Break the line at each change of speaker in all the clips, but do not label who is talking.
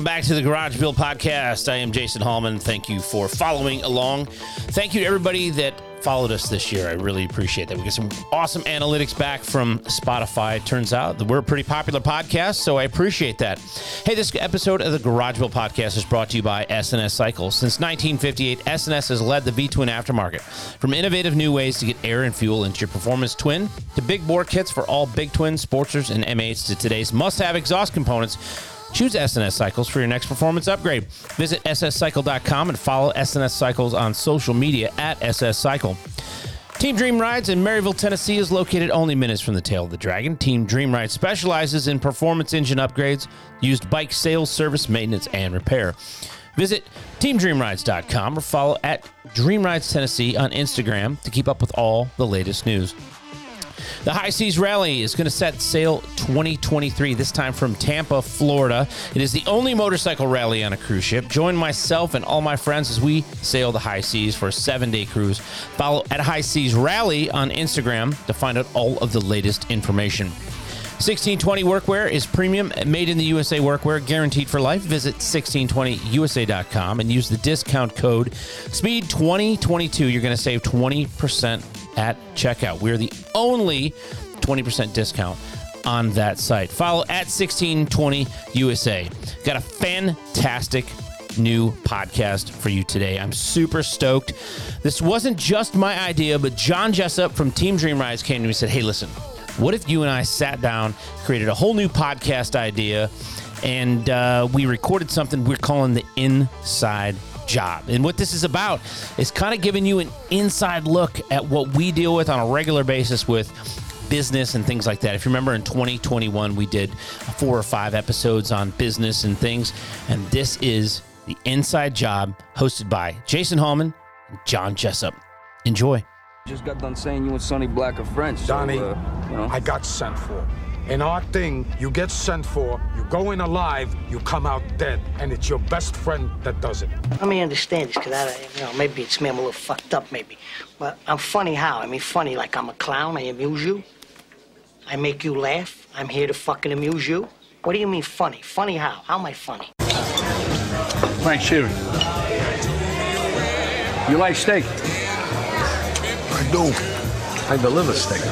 Welcome back to the Garage Build Podcast. I am Jason Hallman. Thank you for following along. Thank you to everybody that followed us this year. I really appreciate that. We get some awesome analytics back from Spotify. It turns out that we're a pretty popular podcast, so I appreciate that. Hey, this episode of the Garage Build Podcast is brought to you by S&S Cycles. Since 1958, S&S has led the V twin aftermarket. From innovative new ways to get air and fuel into your performance twin, to big bore kits for all big twins, sportsters, and M8s, to today's must have exhaust components. Choose S&S Cycles for your next performance upgrade. Visit sscycle.com and follow S&S Cycles on social media at SS Cycle. Team Dream Rides in Maryville, Tennessee is located only minutes from the tail of the dragon. Team Dream Ride specializes in performance engine upgrades, used bike sales, service, maintenance, and repair. Visit teamdreamrides.com or follow at Dream Rides Tennessee on Instagram to keep up with all the latest news. The High Seas Rally is going to set sail 2023, this time from Tampa, Florida. It is the only motorcycle rally on a cruise ship. Join myself and all my friends as we sail the high seas for a seven day cruise. Follow at High Seas Rally on Instagram to find out all of the latest information. 1620 Workwear is premium, made in the USA workwear, guaranteed for life. Visit 1620USA.com and use the discount code SPEED2022. You're going to save 20% at checkout. We're the only 20% discount on that site. Follow at 1620 USA. Got a fantastic new podcast for you today. I'm super stoked. This wasn't just my idea, but John Jessup from Team Dream Rides came to me and said, Hey, listen, what if you and I sat down, created a whole new podcast idea, and uh, we recorded something we're calling the Inside Job? And what this is about is kind of giving you an inside look at what we deal with on a regular basis with business and things like that. If you remember in 2021, we did four or five episodes on business and things, and this is the Inside Job hosted by Jason Hallman and John Jessup. Enjoy.
Just got done saying you and Sonny Black are friends. So,
Donnie,
uh, you know.
I got sent for. In our thing, you get sent for, you go in alive, you come out dead, and it's your best friend that does it.
Let me understand this, because I, you know, maybe it's me, I'm a little fucked up, maybe. But I'm funny how? I mean, funny like I'm a clown, I amuse you. I make you laugh. I'm here to fucking amuse you. What do you mean funny? Funny how? How am I funny?
Thanksgiving. You like steak?
I do. I deliver steak.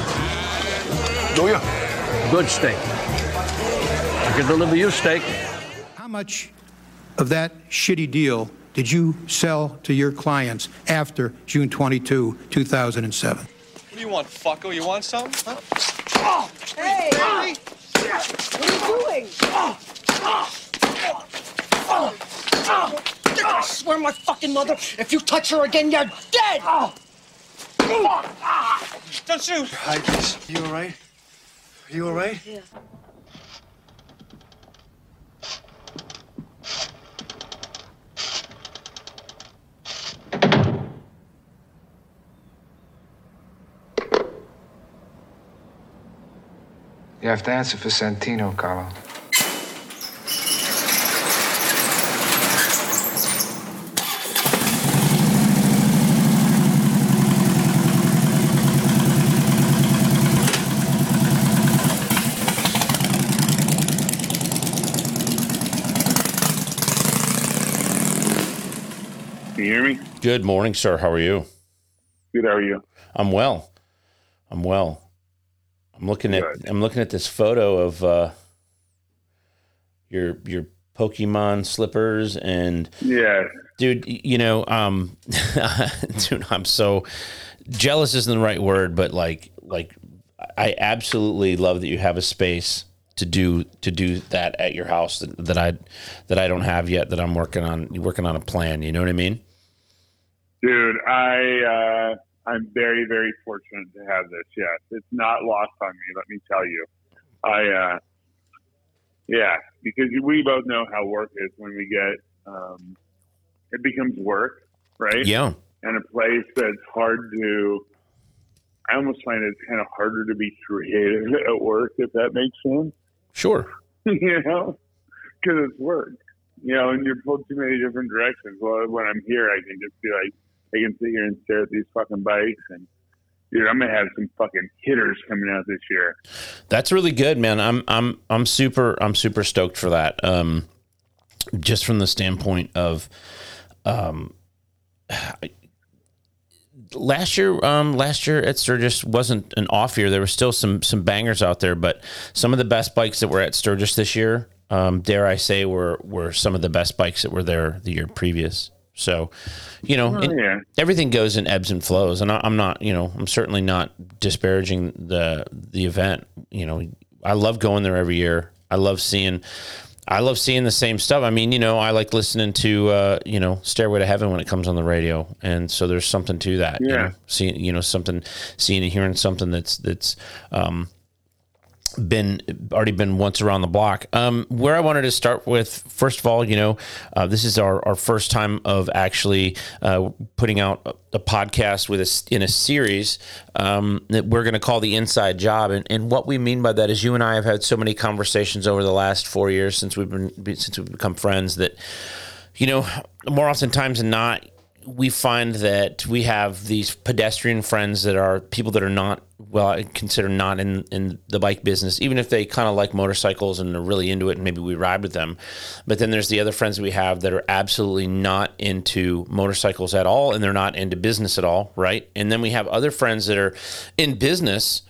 Do you?
Good steak. I can deliver you steak.
How much of that shitty deal did you sell to your clients after June 22, 2007?
What do you want, fucko? You want some? Huh?
Hey! What are you doing?
I swear my fucking mother, if you touch her again, you're dead!
Don't shoot!
Hi, Chris. You all right? Are you all right?
Yeah.
You have to answer for Santino, Carlo.
Can you hear me?
Good morning, sir. How are you?
Good. How are you?
I'm well. I'm well. I'm looking at
Good.
I'm looking at this photo of uh, your your Pokemon slippers and
Yeah.
dude, you know, um, dude, I'm so jealous isn't the right word, but like like I absolutely love that you have a space to do to do that at your house that, that I that I don't have yet that I'm working on working on a plan. You know what I mean?
Dude, I uh, I'm very very fortunate to have this. Yes, it's not lost on me. Let me tell you, I uh, Yeah, because we both know how work is when we get um, it becomes work, right?
Yeah.
And a place that's hard to. I almost find it's kind of harder to be creative at work, if that makes sense.
Sure.
you know, because it's work. You know, and you're pulled too many different directions. Well, when I'm here, I can just be like, I can sit here and stare at these fucking bikes and dude, I'm gonna have some fucking hitters coming out this year.
That's really good, man. I'm I'm I'm super I'm super stoked for that. Um, just from the standpoint of, um, last year, um, last year at Sturgis wasn't an off year. There were still some some bangers out there, but some of the best bikes that were at Sturgis this year, um, dare I say, were were some of the best bikes that were there the year previous. So, you know,
Oh,
it- everything goes in ebbs and flows, and I, I'm not, you know, I'm certainly not disparaging the the event. You know, I love going there every year. I love seeing, I love seeing the same stuff. I mean, you know, I like listening to, uh, you know, Stairway to Heaven when it comes on the radio, and so there's something to that. You
Yeah.
know, seeing, you know, something, seeing and hearing something that's that's. Um, been already been once around the block. Um, where I wanted to start with, first of all, you know, uh, this is our, our first time of actually uh, putting out a, a podcast with us in a series um, that we're going to call the Inside Job, and, and what we mean by that is you and I have had so many conversations over the last four years since we've been since we've become friends that you know more oftentimes than not we find that we have these pedestrian friends that are people that are not well I consider not in in the bike business even if they kind of like motorcycles and are really into it and maybe we ride with them. But then there's the other friends we have that are absolutely not into motorcycles at all and they're not into business at all right? And then we have other friends that are in business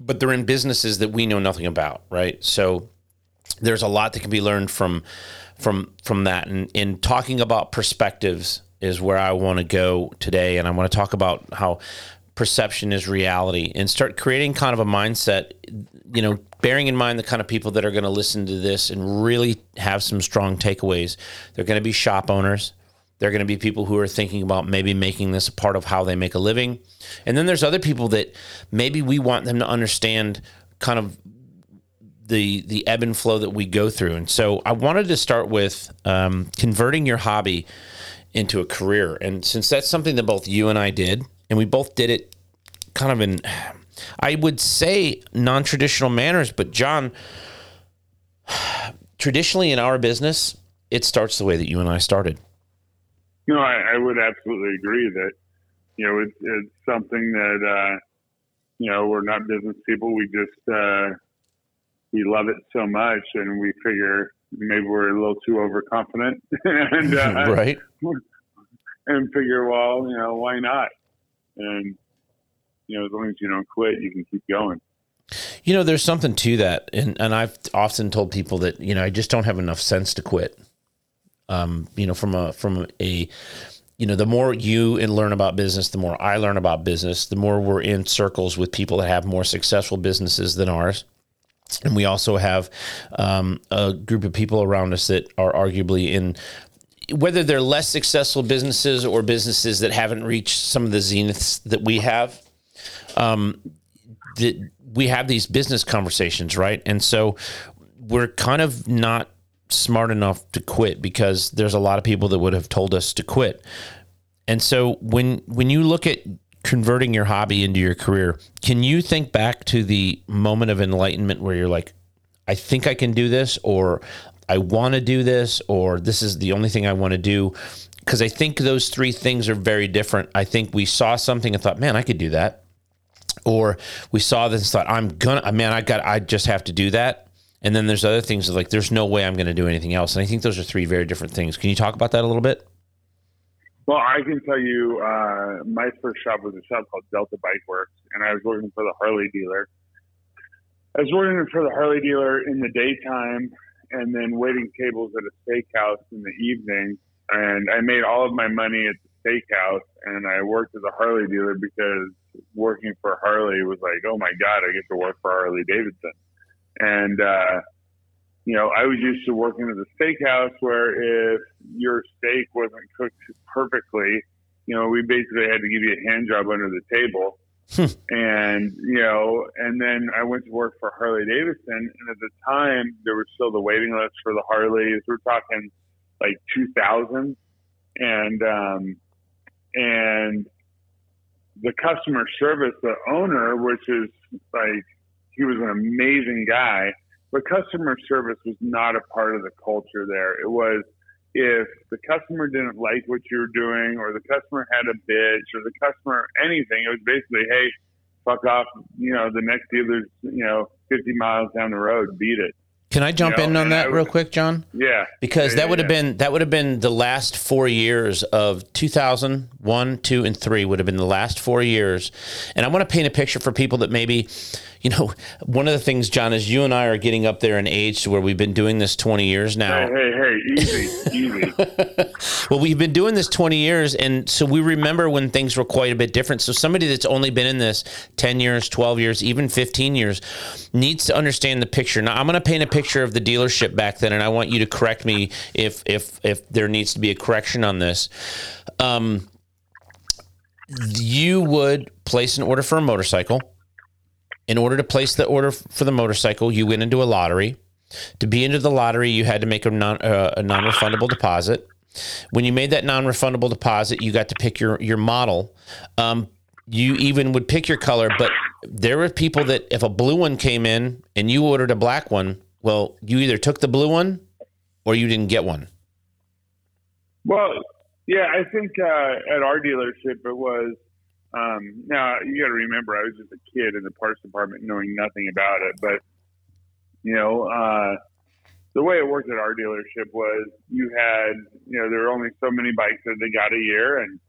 but they're in businesses that we know nothing about right? So there's a lot that can be learned from from from that. And in talking about perspectives is where I want to go today and I want to talk about how perception is reality and start creating kind of a mindset you know bearing in mind the kind of people that are going to listen to this and really have some strong takeaways. They're going to be shop owners. They're going to be people who are thinking about maybe making this a part of how they make a living. And then there's other people that maybe we want them to understand kind of the the ebb and flow that we go through. And so I wanted to start with um, converting your hobby into a career. And since that's something that both you and I did, and we both did it kind of in, I would say non traditional manners, but John, traditionally in our business, it starts the way that you and I started.
You know, I, I would absolutely agree that you know it's, it's something that uh, you know we're not business people. We just uh, we love it so much, and we figure maybe we're a little too overconfident, and uh,
right.
and figure, well, you know, why not? And you know, as long as you don't quit, you can keep going.
You know, there's something to that, and and I've often told people that you know I just don't have enough sense to quit. Um, you know, from a from a, you know, the more you and learn about business, the more I learn about business, the more we're in circles with people that have more successful businesses than ours. And we also have um, a group of people around us that are arguably in whether they're less successful businesses or businesses that haven't reached some of the zeniths that we have. Um, that we have these business conversations, right? And so we're kind of not smart enough to quit because there's a lot of people that would have told us to quit. And so when when you look at converting your hobby into your career, can you think back to the moment of enlightenment where you're like, I think I can do this, or I want to do this, or this is the only thing I want to do? Because I think those three things are very different. I think we saw something and thought, man, I could do that. Or we saw this and thought, I'm gonna, man, I got, I just have to do that. And then there's other things like, there's no way I'm going to do anything else. And I think those are three very different things. Can you talk about that a little bit?
Well, I can tell you, uh, my first shop was a shop called Delta Bike Works, and I was working for the Harley dealer. I was working for the Harley dealer in the daytime, and then waiting tables at a steakhouse in the evening. And I made all of my money at the steakhouse, and I worked at the Harley dealer because working for Harley was like, oh my god, I get to work for Harley Davidson. And uh, you know, I was used to working at the steakhouse where if your steak wasn't cooked perfectly, you know, we basically had to give you a hand job under the table. and you know, and then I went to work for Harley Davidson, and at the time there was still the waiting list for the Harleys. We're talking like 2000, and um, and the customer service, the owner, which is like he was an amazing guy, but customer service was not a part of the culture there. It was if the customer didn't like what you were doing or the customer had a bitch or the customer anything, it was basically, hey, fuck off, you know, the next dealer's, you know, 50 miles down the road, beat it.
Can I jump
You know,
in on that
I
real quick, John?
Yeah.
Because
Yeah,
that would have
yeah.
been that would have been the last four years of 2001, two, and 3 would have been the last four years. And I want to paint a picture for people that maybe, you know, one of the things, John, is you and I are getting up there in age to where we've been doing this 20 years now.
Hey, hey, hey, easy, easy.
Well, we've been doing this 20 years, and so we remember when things were quite a bit different. So somebody that's only been in this 10 years, 12 years, even 15 years needs to understand the picture. Now, I'm going to paint a picture of the dealership back then, and I want you to correct me if if if there needs to be a correction on this. Um, you would place an order for a motorcycle. In order to place the order for the motorcycle, you went into a lottery. To be into the lottery, you had to make a non uh, a non refundable deposit. When you made that non refundable deposit, you got to pick your your model. Um, you even would pick your color, but there were people that if a blue one came in and you ordered a black one, well, you either took the blue one or you didn't get one.
Well, yeah, I think uh, at our dealership it was. Um, now you got to remember, I was just a kid in the parts department, knowing nothing about it. But you know, uh, the way it worked at our dealership was you had, you know, there were only so many bikes that they got a year, and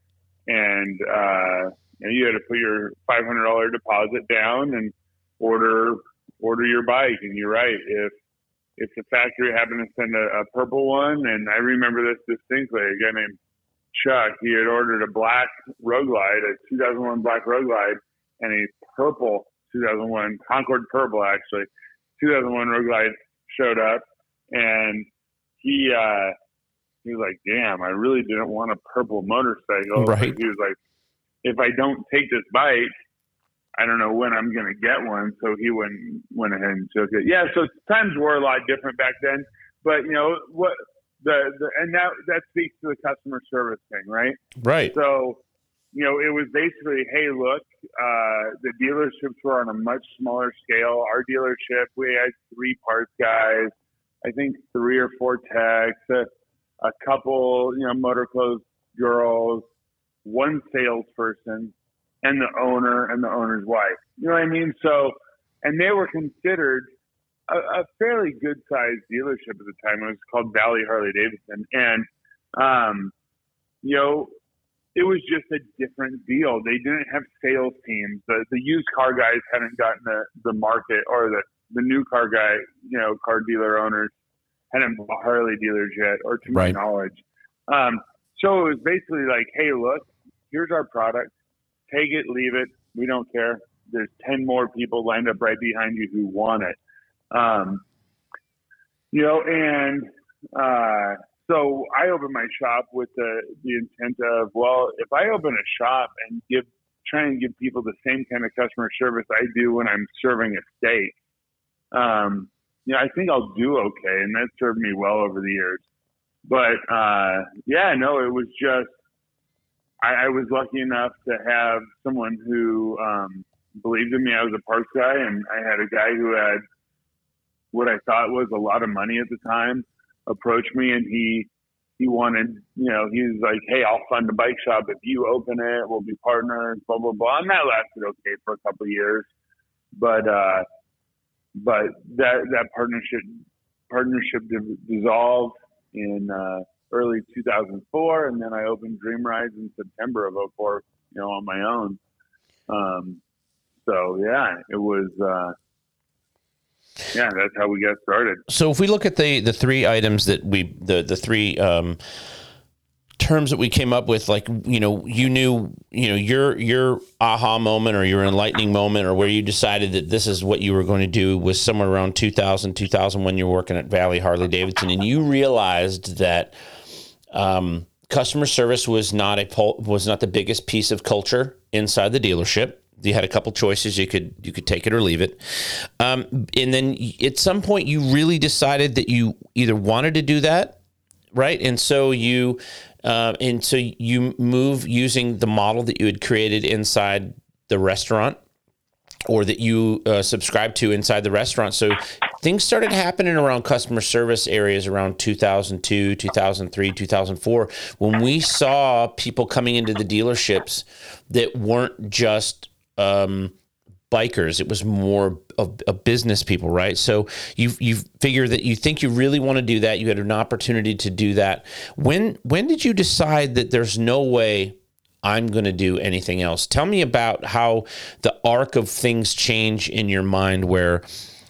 and uh, you, know, you had to put your five hundred dollar deposit down and order order your bike. And you're right, if if the factory happened to send a, a purple one, and I remember this distinctly, a guy named Chuck, he had ordered a black Road Glide, a 2001 black Road Glide, and a purple 2001 Concord purple, actually, 2001 Road Glide showed up, and he uh, he was like, "Damn, I really didn't want a purple motorcycle."
Right.
He was like, "If I don't take this bike, I don't know when I'm going to get one. So he went went ahead and took it. Yeah. So times were a lot different back then, but you know what the, the and that that speaks to the customer service thing, right?
Right.
So you know it was basically, hey, look, uh, the dealerships were on a much smaller scale. Our dealership, we had three parts guys, I think three or four techs, a, a couple, you know, MotorClothes girls, one salesperson, and the owner and the owner's wife. You know what I mean? So, and they were considered a, a fairly good sized dealership at the time. It was called Valley Harley Davidson. And, um, you know, it was just a different deal. They didn't have sales teams. The, the used car guys hadn't gotten the, the market or the, the new car guy, you know, car dealer owners hadn't bought Harley dealers yet, or to
Right.
my knowledge. Um, so it was basically like, hey, look, here's our product. Take it, leave it. We don't care. There's 10 more people lined up right behind you who want it. Um, you know, and uh, so I opened my shop with the, the intent of, well, if I open a shop and give try and give people the same kind of customer service I do when I'm serving a steak, um, you know, I think I'll do okay, and that served me well over the years. But uh, yeah, no, it was just I, I was lucky enough to have someone who um, believed in me. I was a parts guy, and I had a guy who had what I thought was a lot of money at the time approached me, and he he wanted, you know, he was like, "Hey, I'll fund the bike shop if you open it. We'll be partners." Blah blah blah. And that lasted okay for a couple years, but uh, but that that partnership partnership dissolved in uh, early 2004, and then I opened Dream Rides in September of 04, you know, on my own. Um, so yeah, it was. Uh, yeah, that's how we got started.
So if we look at the the three items that we the the three um, terms that we came up with, like you know, you knew you know your your aha moment or your enlightening moment or where you decided that this is what you were going to do was somewhere around 2000 2000 when you were working at Valley Harley Davidson and you realized that um, customer service was not a was not the biggest piece of culture inside the dealership You had a couple choices. You could you could take it or leave it. Um, and then at some point, you really decided that you either wanted to do that, right? And so you uh, and so you move using the model that you had created inside the restaurant or that you uh, subscribe to inside the restaurant. So things started happening around customer service areas around 2002, 2003, 2004 when we saw people coming into the dealerships that weren't just um, bikers. It was more of, of, business people, right? So you you figure that you think you really want to do that. You had an opportunity to do that. When when did you decide that there's no way I'm going to do anything else? Tell me about how the arc of things change in your mind where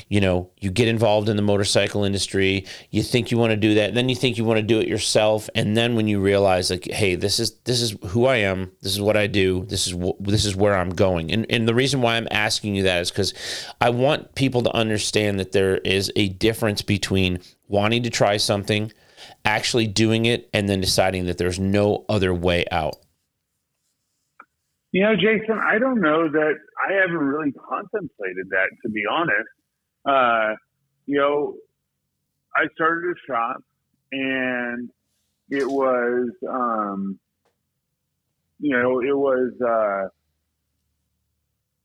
you know, you get involved in the motorcycle industry, you think you want to do that, then you think you want to do it yourself, and then when you realize like, hey, this is this is who I am, this is what I do, this is wh- this is where I'm going. And and the reason why I'm asking you that is cuz I want people to understand that there is a difference between wanting to try something, actually doing it and then deciding that there's no other way out.
You know, Jason, I don't know that I haven't really contemplated that, to be honest uh, you know, I started a shop and it was, um, you know, it was, uh,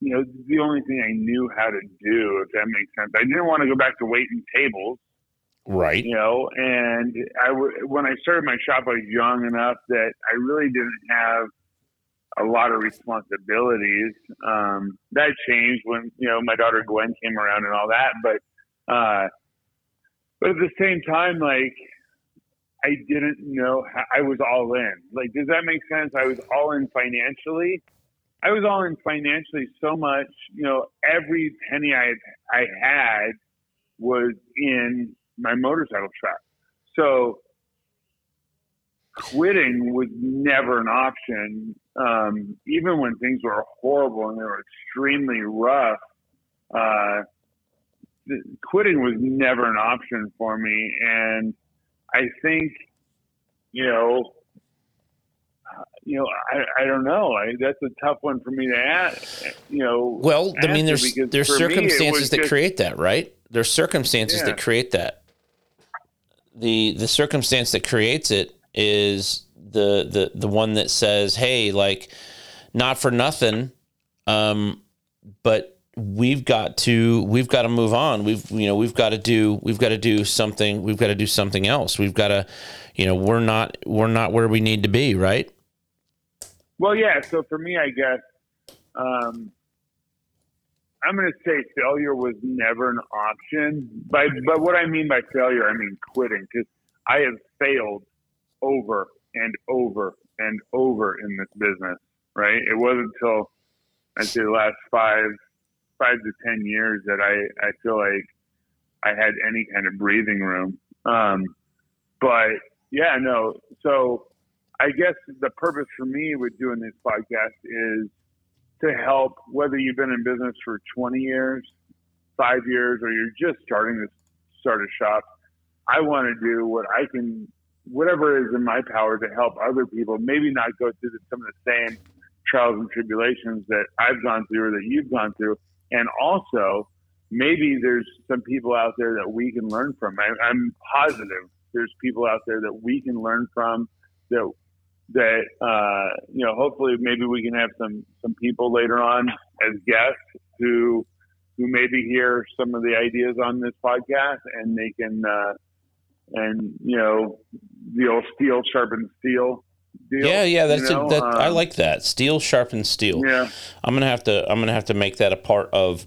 you know, the only thing I knew how to do, if that makes sense. I didn't want to go back to waiting tables.
Right.
You know, and I, when I started my shop, I was young enough that I really didn't have a lot of responsibilities. Um, that changed when you know my daughter Gwen came around and all that, but uh, but at the same time, like I didn't know how, I was all in. Like, does that make sense? I was all in financially. I was all in financially so much. You know, every penny I I had was in my motorcycle shop. So quitting was never an option um, even when things were horrible and they were extremely rough, uh, quitting was never an option for me. And I think, you know, you know, I, I don't know. I, that's a tough one for me to ask. You know,
well, I mean, there's there's circumstances that just, create that, right? There's circumstances yeah. that create that. The the circumstance that creates it is the the the one that says, "Hey, like, not for nothing, um, but we've got to we've got to move on. We've you know we've got to do we've got to do something. We've got to do something else. We've got to, you know, we're not we're not where we need to be, right?
Well, yeah. So for me, I guess. Um, I'm going to say failure was never an option. But but what I mean by failure, I mean quitting because I have failed over and over and over in this business, right? It wasn't until I'd say the last five, five to 10 years that I, I feel like I had any kind of breathing room. Um, but yeah, no. So I guess the purpose for me with doing this podcast is to help whether you've been in business for 20 years, five years, or you're just starting to start a shop. I want to do what I can whatever is in my power to help other people maybe not go through the, some of the same trials and tribulations that I've gone through or that you've gone through. And also, maybe there's some people out there that we can learn from. I, I'm positive there's people out there that we can learn from that that uh, you know hopefully maybe we can have some some people later on as guests who who maybe hear some of the ideas on this podcast and they can uh, and you know the old steel sharpens steel. Deal,
yeah, yeah, that's you know? a, that. Um, I like that. Steel sharpens steel.
Yeah,
I'm gonna have to. I'm gonna have to make that a part of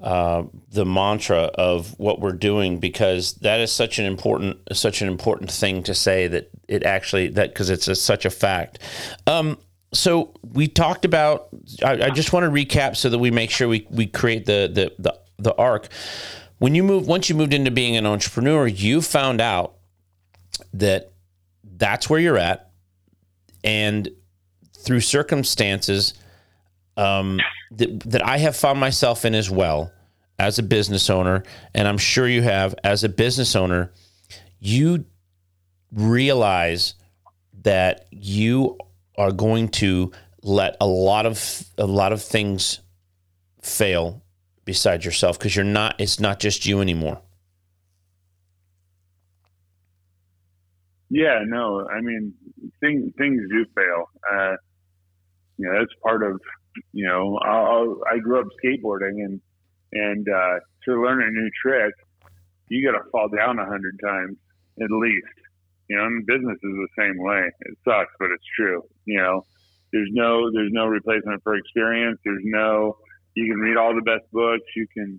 uh, the mantra of what we're doing because that is such an important such an important thing to say that it actually that because it's a, such a fact. Um, so we talked about. I, I, just want to recap so that we make sure we we create the the the, the arc when you move once you moved into being an entrepreneur, you found out that that's where you're at, and through circumstances um, that that I have found myself in as well as a business owner, and I'm sure you have as a business owner, you realize that you are going to let a lot of a lot of things fail besides yourself because you're not it's not just you anymore
Yeah, no, I mean, things things do fail. Uh, you know, that's part of, you know, I'll, I grew up skateboarding and, and, uh, to learn a new trick, you got to fall down a hundred times at least, you know, and business is the same way. It sucks, but it's true. You know, there's no, there's no replacement for experience. There's no, you can read all the best books. You can,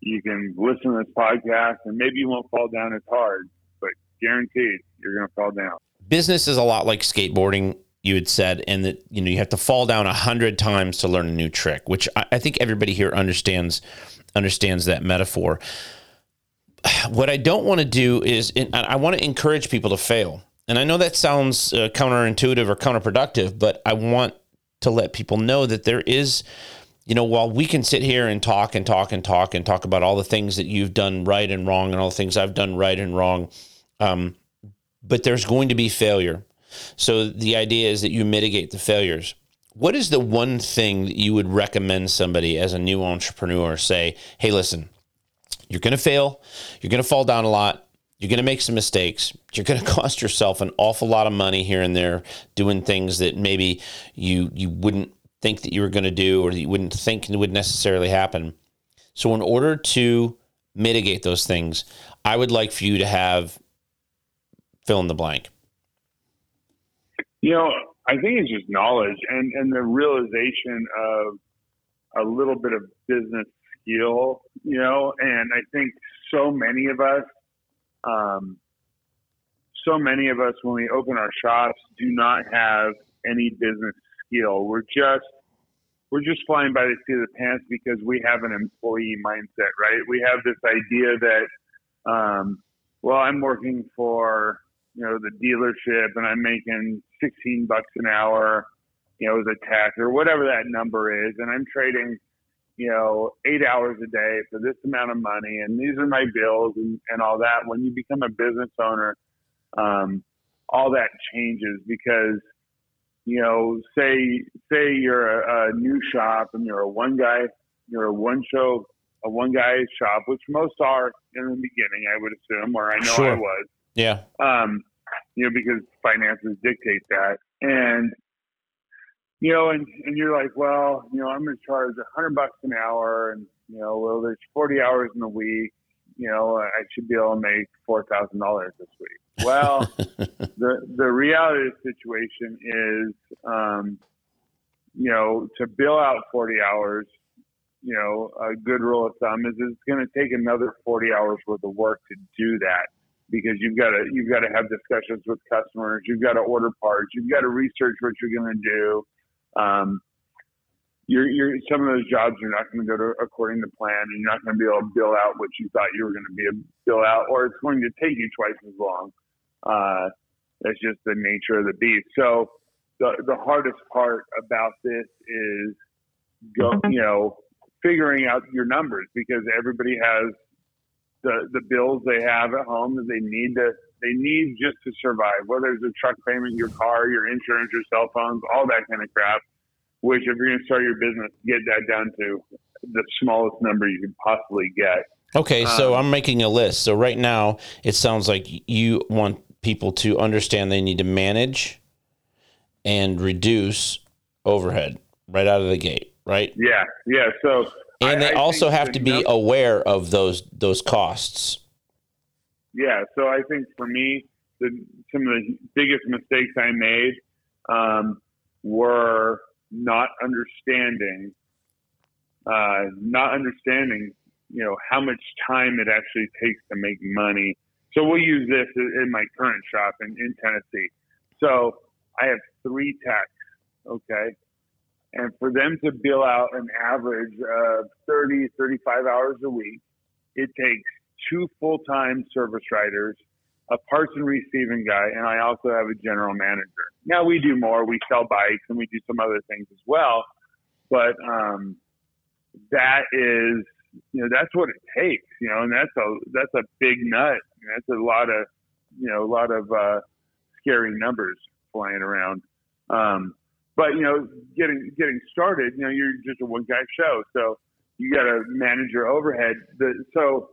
you can listen to this podcast and maybe you won't fall down as hard, but guaranteed you're going to fall down.
business is a lot like skateboarding you had said and that you know you have to fall down a hundred times to learn a new trick which I, I think everybody here understands understands that metaphor what i don't want to do is i want to encourage people to fail and i know that sounds uh, counterintuitive or counterproductive but i want to let people know that there is you know while we can sit here and talk and talk and talk and talk about all the things that you've done right and wrong and all the things i've done right and wrong um, but there's going to be failure. So the idea is that you mitigate the failures. What is the one thing that you would recommend somebody as a new entrepreneur say, hey, listen, you're going to fail, you're going to fall down a lot, you're going to make some mistakes, you're going to cost yourself an awful lot of money here and there doing things that maybe you you wouldn't think that you were going to do or you wouldn't think would necessarily happen. So in order to mitigate those things, I would like for you to have fill in the blank?
You know, I think it's just knowledge and, and the realization of a little bit of business skill, you know, and I think so many of us, um, so many of us, when we open our shops, do not have any business skill. We're just, we're just flying by the seat of the pants because we have an employee mindset, right? We have this idea that, um, well, I'm working for you know, the dealership and I'm making 16 bucks an hour, you know, as a tech or whatever that number is. And I'm trading, you know, eight hours a day for this amount of money. And these are my bills and, and all that. When you become a business owner, um, all that changes because, you know, say, say you're a, a new shop and you're a one guy, you're a one show, a one guy shop, which most are in the beginning, I would assume, or I know
Sure.
I was.
Yeah.
Um, you know, because finances dictate that. And, you know, and, and you're like, well, you know, I'm going to charge a hundred bucks an hour and, you know, well, there's 40 hours in a week, you know, I should be able to make $4,000 this week. Well, the, the reality of the situation is, um, you know, to bill out 40 hours, you know, a good rule of thumb is it's going to take another 40 hours worth of work to do that because you've got to you've got to have discussions with customers, you've got to order parts, you've got to research what you're going to do. Um, you're, you're some of those jobs are not going to go to according to plan, and you're not going to be able to bill out what you thought you were going to be able to bill out, or it's going to take you twice as long. Uh, that's just the nature of the beast. So the the hardest part about this is go you know figuring out your numbers because everybody has the the bills they have at home that they need to they need just to survive. Whether it's a truck payment, your car, your insurance, your cell phones, all that kind of crap. Which, if you're going to start your business, get that down to the smallest number you can possibly get.
Okay, so
Um,
I'm making a list. So right now, it sounds like you want people to understand they need to manage and reduce overhead right out of the gate, right?
Yeah, yeah. So
And
I-
they
I
also have to be aware of those those costs.
Yeah, so I think for me, the, some of the biggest mistakes I made um, were not understanding, uh, not understanding, you know, how much time it actually takes to make money. So we'll use this in in my current shop in, in Tennessee. So I have three techs, okay? And for them to bill out an average of 30, 35 hours a week, it takes two full-time service writers, a parts and receiving guy, and I also have a general manager. Now we do more. We sell bikes and we do some other things as well, but um, that is, you know, that's what it takes, you know, and that's a that's a big nut. That's a lot of, you know, a lot of uh, scary numbers flying around. Um, but you know, getting getting started, you know, you're just a one guy show, so you got to manage your overhead. The, so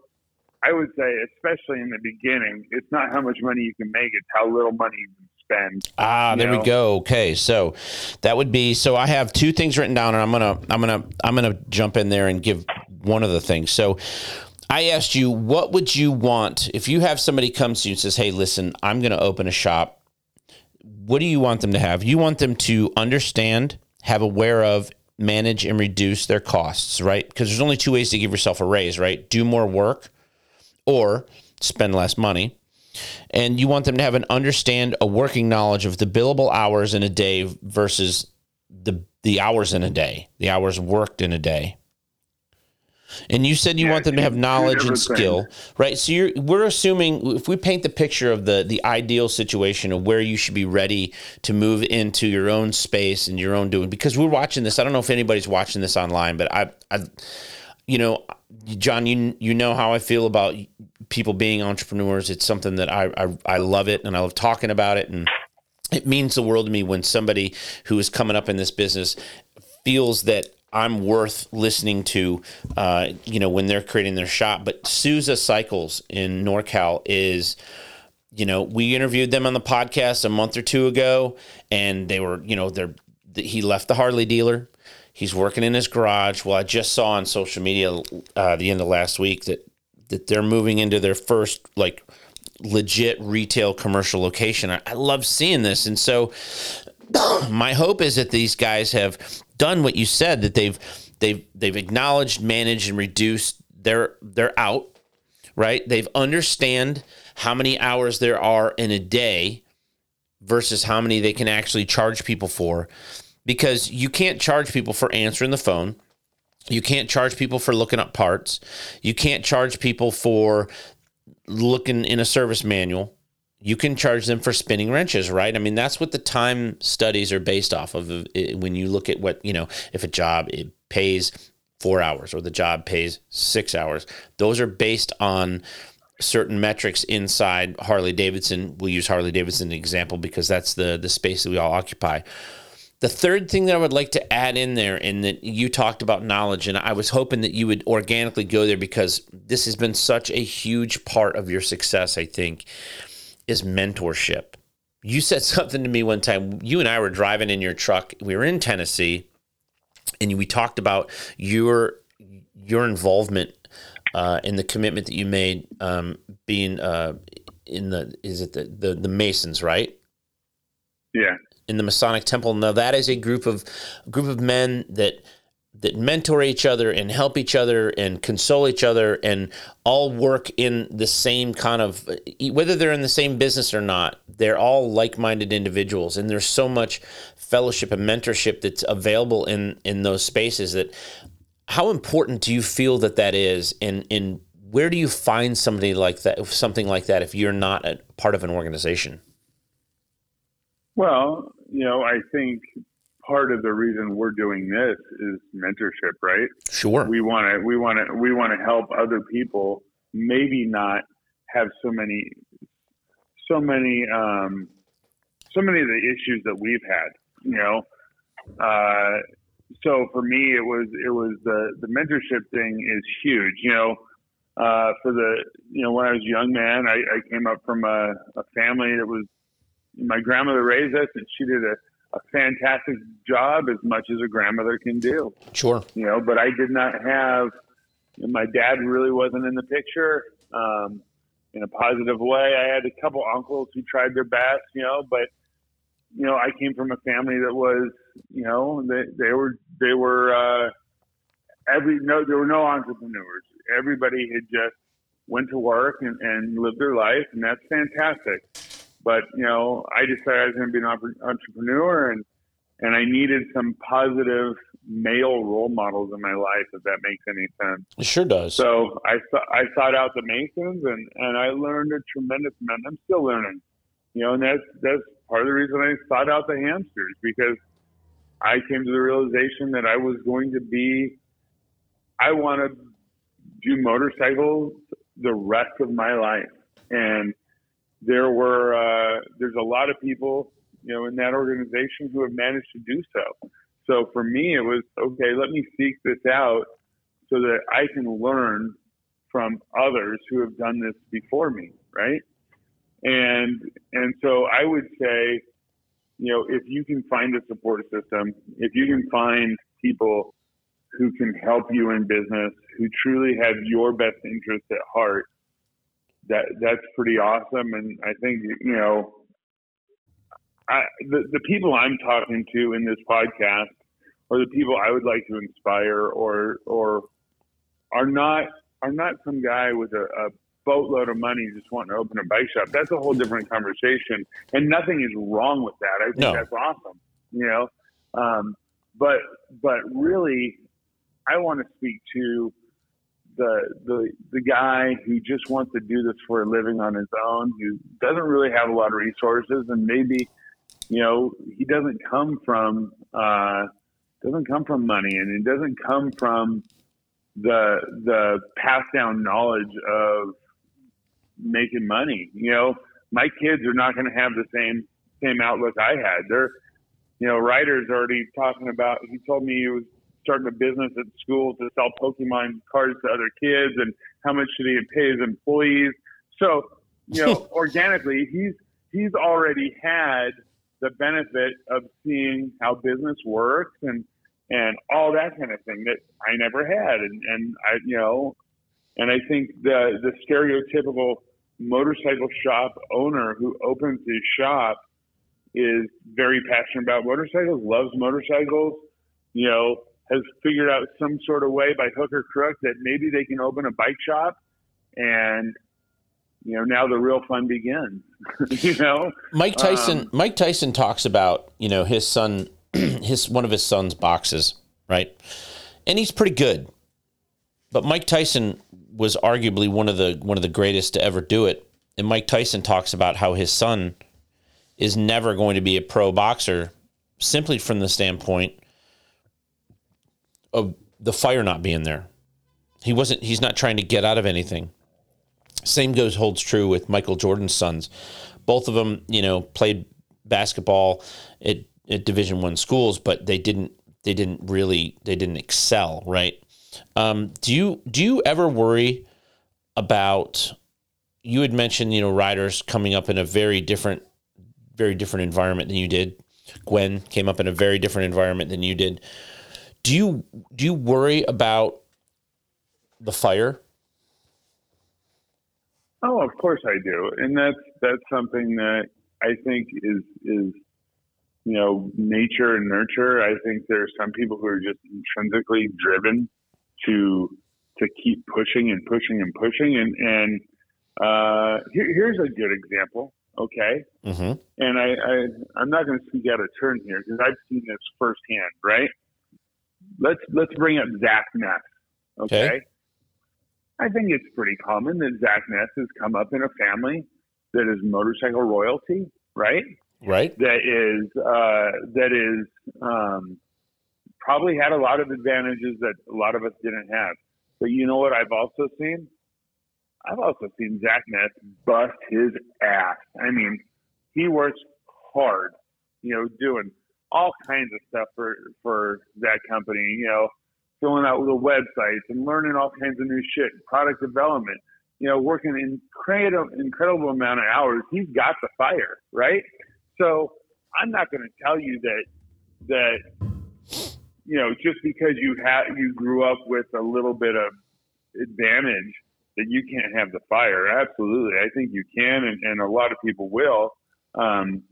I would say, especially in the beginning, it's not how much money you can make; it's how little money you can spend.
Ah, there
know?
we go. Okay, so that would be. So I have two things written down, and I'm gonna, I'm gonna, I'm gonna jump in there and give one of the things. So I asked you, what would you want if you have somebody comes to you and says, "Hey, listen, I'm going to open a shop." What do you want them to have? You want them to understand, have aware of, manage, and reduce their costs, right? Because there's only two ways to give yourself a raise, right? Do more work, or spend less money. And you want them to have an understand a working knowledge of the billable hours in a day versus the the hours in a day, the hours worked in a day. And you said you
Yeah,
want them to have knowledge and skill, right? So you're we're assuming if we paint the picture of the the ideal situation of where you should be ready to move into your own space and your own doing because we're watching this. I don't know if anybody's watching this online, but I I you know, John, you you know how I feel about people being entrepreneurs. It's something that I I, I love it and I love talking about it and it means the world to me when somebody who is coming up in this business feels that I'm worth listening to, uh, you know, when they're creating their shop. But Sousa Cycles in NorCal is, you know, we interviewed them on the podcast a month or two ago, and they were, you know, they're he left the Harley dealer. He's working in his garage. Well, I just saw on social media uh, the end of last week that that they're moving into their first like legit retail commercial location. I, I love seeing this, and so my hope is that these guys have done what you said that they've they've they've acknowledged, managed, and reduced their their out. Right? They've understand how many hours there are in a day versus how many they can actually charge people for, because you can't charge people for answering the phone. You can't charge people for looking up parts. You can't charge people for looking in a service manual you can charge them for spinning wrenches, right? I mean, that's what the time studies are based off of. Uh, when you look at what, you know, if a job it pays four hours or the job pays six hours, those are based on certain metrics inside Harley Davidson. We'll use Harley Davidson example because that's the the space that we all occupy. The third thing that I would like to add in there, and that you talked about knowledge, and I was hoping that you would organically go there because this has been such a huge part of your success, I think is mentorship. You said something to me one time. You and I were driving in your truck. We were in Tennessee, and we talked about your your involvement uh, in the commitment that you made um, being uh, in the is it the, the the Masons, right?
Yeah.
In the Masonic Temple. Now that is a group of group of men that that mentor each other and help each other and console each other and all work in the same kind of whether they're in the same business or not they're all like-minded individuals. And there's so much fellowship and mentorship that's available in in those spaces that how important do you feel that that is? And and where do you find somebody like that something like that if you're not a part of an organization?
Well you know i think part of the reason we're doing this is mentorship, right?
Sure.
We want to we want to we want to help other people maybe not have so many so many um so many of the issues that we've had, you know. Uh so for me it was it was the the mentorship thing is huge, you know. Uh, for the you know when I was a young man, I, I came up from a, a family that was my grandmother raised us, and she did a a fantastic job as much as a grandmother can do.
Sure.
You know, but I did not have, my dad really wasn't in the picture um, in a positive way. I had a couple uncles who tried their best, you know, but, you know, I came from a family that was, you know, they, they were, they were, uh, every, no, there were no entrepreneurs. Everybody had just went to work and, and lived their life, and that's fantastic. But you know, I decided I was going to be an entrepreneur, and and I needed some positive male role models in my life, if that makes any sense.
It sure does.
So I I sought out the Masons, and and I learned a tremendous amount. I'm still learning, you know, and that's that's part of the reason I sought out the hamsters because I came to the realization that I was going to be, I want to do motorcycles the rest of my life, and there were uh, there's a lot of people you know, in that organization who have managed to do so. So for me, it was okay. Let me seek this out so that I can learn from others who have done this before me, right? And and so I would say, you know, if you can find a support system, if you can find people who can help you in business, who truly have your best interest at heart, that that's pretty awesome. And I think you know, I, the the people I'm talking to in this podcast, or the people I would like to inspire, or or are not are not some guy with a, a boatload of money just wanting to open a bike shop. That's a whole different conversation, and nothing is wrong with that. I think
No.
that's awesome. You know, um, but but really, I want to speak to the the the guy who just wants to do this for a living on his own, who doesn't really have a lot of resources, and maybe you know he doesn't come from uh, doesn't come from money, and it doesn't come from the the passed down knowledge of making money. You know, my kids are not going to have the same same outlook I had. They're you know, Ryder's already talking about. He told me he was starting a business at school to sell Pokemon cards to other kids, and how much should he pay his employees? So, you know, organically, he's he's already had the benefit of seeing how business works and and all that kind of thing that I never had, and and I you know, and I think the the stereotypical motorcycle shop owner who opens his shop is very passionate about motorcycles, loves motorcycles, you know, has figured out some sort of way by hook or crook that maybe they can open a bike shop and you know, now the real fun begins. you know?
Mike Tyson.
Um,
Mike Tyson talks about you know his son, his one of his son's boxes, right? And he's pretty good, but Mike Tyson was arguably one of the one of the greatest to ever do it. And Mike Tyson talks about how his son is never going to be a pro boxer, simply from the standpoint of the fire not being there. He wasn't. He's not trying to get out of anything. Same goes holds true with Michael Jordan's sons. Both of them, you know, played basketball at, at Division One schools, but they didn't. They didn't really. They didn't excel, right? Um, do you do you ever worry about? You had mentioned, you know, Ryder's coming up in a very different, very different environment than you did. Gwen came up in a very different environment than you did. Do you do you worry about the fire?
Oh, of course I do, and that's that's something that I think is is you know nature and nurture. I think there are some people who are just intrinsically driven to to keep pushing and pushing and pushing, and and uh, here, here's a good example. Okay,
Mm-hmm.
and I, I I'm not going to speak out of turn here because I've seen this firsthand. Right? Let's let's bring up Zach Ness. Okay?
Okay.
I think it's pretty common that Zach Ness has come up in a family that is motorcycle royalty, right?
Right.
That is uh, that is um, probably had a lot of advantages that a lot of us didn't have. But you know what? I've also seen. I've also seen Zach Ness bust his ass. I mean, he works hard, you know, doing all kinds of stuff for for that company. You know, filling out little websites and learning all kinds of new shit, product development. You know, working incredible incredible amount of hours. He's got the fire, right? So I'm not going to tell you that that you know just because you had you grew up with a little bit of advantage that you can't have the fire. Absolutely, I think you can, and, and a lot of people will. Um,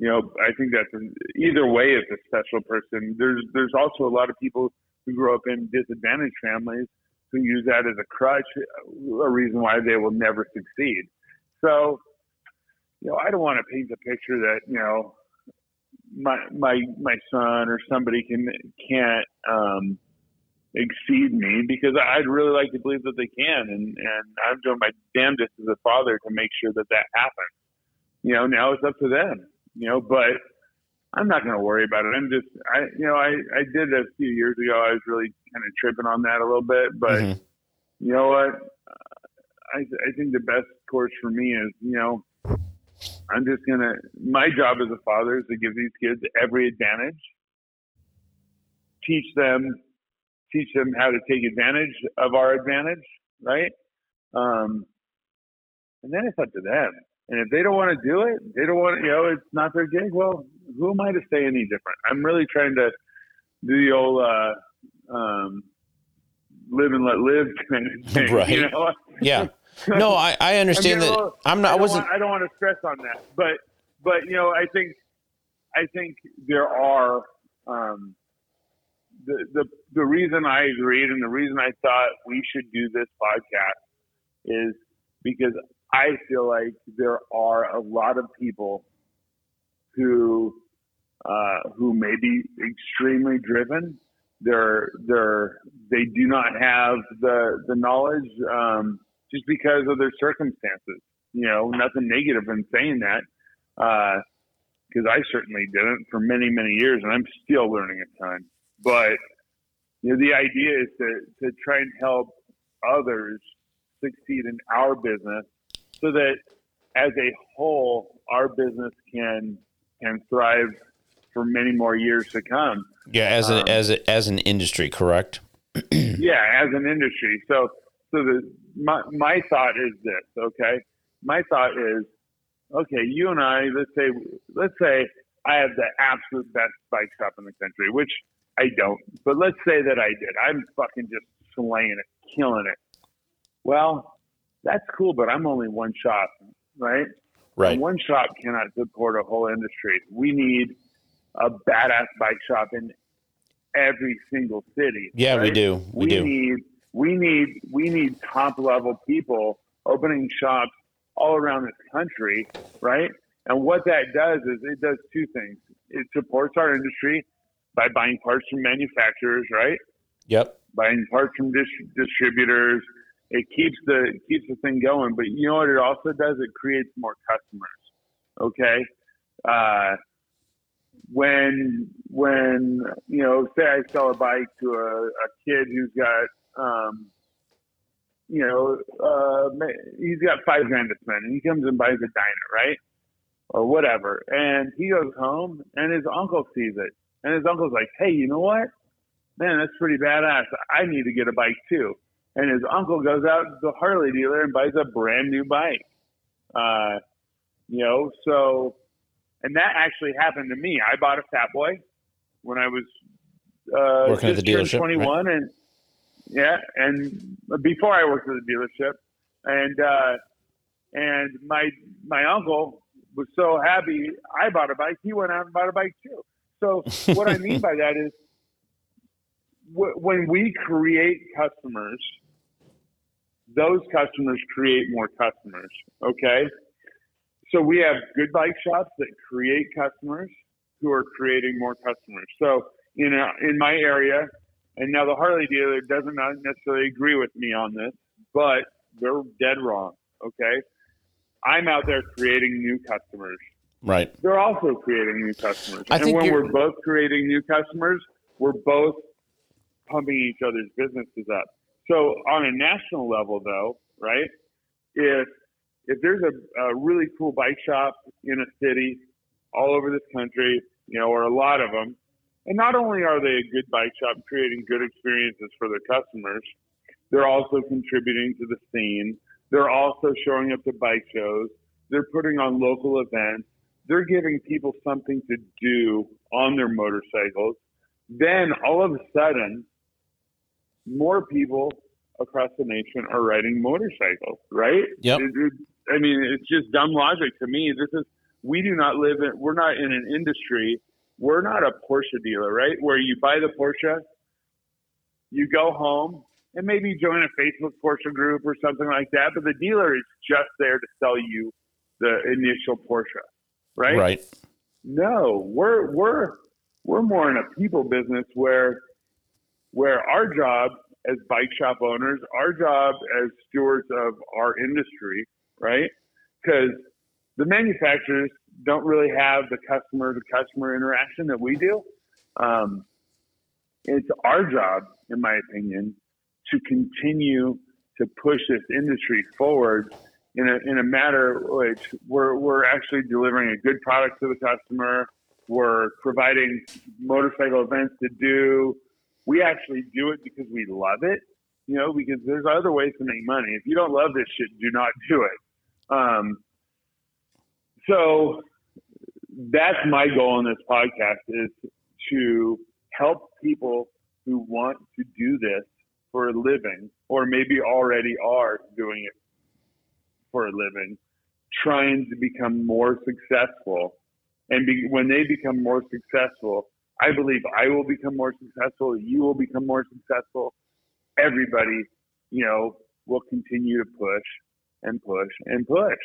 you know, I think that's either way. It's a special person. There's there's also a lot of people who grow up in disadvantaged families who use that as a crutch, a reason why they will never succeed. So, you know, I don't want to paint the picture that you know my my my son or somebody can can't um, exceed me because I'd really like to believe that they can, and and I'm doing my damnedest as a father to make sure that that happens. You know, now it's up to them. You know, but I'm not going to worry about it. I'm just, I, you know, I, I did a few years ago. I was really kind of tripping on that a little bit, but
Mhm.
you know what? I, I think the best course for me is, you know, I'm just gonna. My job as a father is to give these kids every advantage, teach them, teach them how to take advantage of our advantage, right? Um, and then it's up to them. And if they don't want to do it, they don't want, you know, it's not their gig. Well, who am I to say any different? I'm really trying to do the old uh, um, live and let live kind of thing.
Right.
You know?
Yeah. No, I, I understand
I mean,
that.
well,
I'm not. I
don't
wasn't.
Want, I don't want to stress on that, but but you know, I think I think there are um, the the the reason I agreed and the reason I thought we should do this podcast is because I feel like there are a lot of people who uh, who may be extremely driven. They're they're they do not have the the knowledge um, just because of their circumstances. You know, nothing negative in saying that because I certainly didn't for many many years, and I'm still learning a ton. But you know, the idea is to to try and help others succeed in our business so that as a whole our business can can thrive for many more years to come.
Yeah, as an
Um,
as a, as an industry, correct?
yeah, as an industry. So so the my my thought is this, okay? My thought is okay, you and I, let's say let's say I have the absolute best bike shop in the country, which I don't. But let's say that I did. I'm fucking just slaying it, killing it. Well, that's cool, but I'm only one shop, right?
Right.
And one shop cannot support a whole industry. We need a badass bike shop in every single city.
Yeah, we
right?
do. We do.
need we need we need top level people opening shops all around this country, right? And what that does is it does two things. It supports our industry by buying parts from manufacturers, right?
Yep.
Buying parts from dis- distributors. It keeps the keeps the thing going. But you know what it also does? It creates more customers. Okay. Uh, when when you know, say I sell a bike to a, a kid who's got um, you know, uh, he's got five grand to spend, and he comes and buys a Dyna, right, or whatever, and he goes home, and his uncle sees it, and his uncle's like, "Hey, you know what? Man, that's pretty badass. I need to get a bike too." And his uncle goes out to the Harley dealer and buys a brand new bike. Uh, you know, so, and that actually happened to me. I bought a Fat Boy when I was uh,
Working at the
just turned
dealership, right?
21, and yeah, and before I worked at the dealership, and uh, and my my uncle was so happy I bought a bike. He went out and bought a bike too. So what I mean by that is when we create customers, those customers create more customers. Okay, so we have good bike shops that create customers who are creating more customers. So in a, in my area, and now the Harley dealer doesn't necessarily agree with me on this, but they're dead wrong. Okay, I'm out there creating new customers.
Right.
They're also creating new customers,
I
and
think
when we're both creating new customers, we're both pumping each other's businesses up. So on a national level, though, right? If if there's a, a really cool bike shop in a city all over this country, you know, or a lot of them, and not only are they a good bike shop creating good experiences for their customers, they're also contributing to the scene. They're also showing up to bike shows. They're putting on local events. They're giving people something to do on their motorcycles. Then all of a sudden, more people across the nation are riding motorcycles, right?
Yep.
It- it- I mean, it's just dumb logic to me. This is we do not live in. We're not in an industry. We're not a Porsche dealer, right? Where you buy the Porsche, you go home, and maybe join a Facebook Porsche group or something like that. But the dealer is just there to sell you the initial Porsche, right?
Right.
No, we're we're we're more in a people business where where our job as bike shop owners, our job as stewards of our industry, right? Because the manufacturers don't really have the customer to customer interaction that we do. Um, it's our job, in my opinion, to continue to push this industry forward in a in a matter which we're we're actually delivering a good product to the customer. We're providing motorcycle events to do. We actually do it because we love it, you know, because there's other ways to make money. If you don't love this shit, do not do it. Um, so that's my goal in this podcast is to help people who want to do this for a living or maybe already are doing it for a living, trying to become more successful. And be, when they become more successful, I believe I will become more successful. You will become more successful. Everybody, you know, will continue to push and push and push.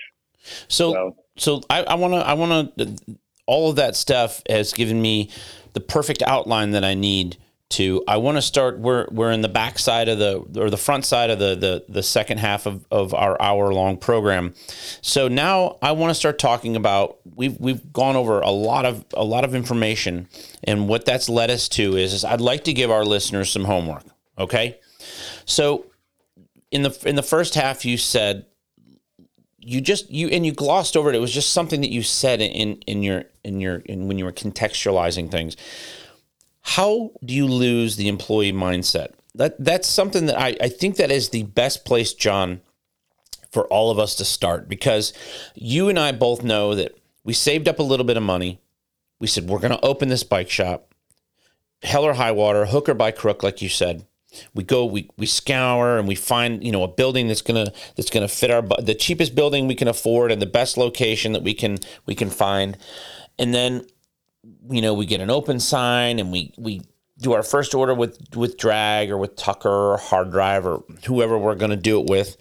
So, so, so I want to, I want to, all of that stuff has given me the perfect outline that I need to I want to start we're we're in the back side of the or the front side of the the, the second half of, of our hour long program. So now I want to start talking about we've we've gone over a lot of a lot of information and what that's led us to is, is I'd like to give our listeners some homework. Okay. So in the in the first half you said you just you and you glossed over it. It was just something that you said in in your in your in when you were contextualizing things how do you lose the employee mindset? That that's something that I, I think that is the best place, John, for all of us to start because you and I both know that we saved up a little bit of money. We said we're going to open this bike shop, hell or high water, hook or by crook, like you said. We go, we we scour, and we find you know a building that's gonna that's gonna fit our the cheapest building we can afford and the best location that we can we can find, and then you know, we get an open sign and we we do our first order with with drag or with Tucker or hard drive or whoever we're going to do it with.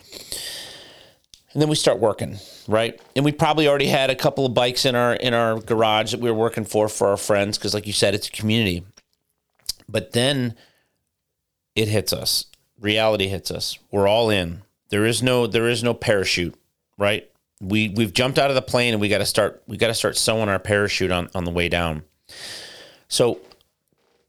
And then we start working, right? And we probably already had a couple of bikes in our in our garage that we were working for for our friends because like you said it's a community. But then it hits us. Reality hits us. We're all in. There is no there is no parachute, right? We we've jumped out of the plane and we got to start we got to start sewing our parachute on on the way down. So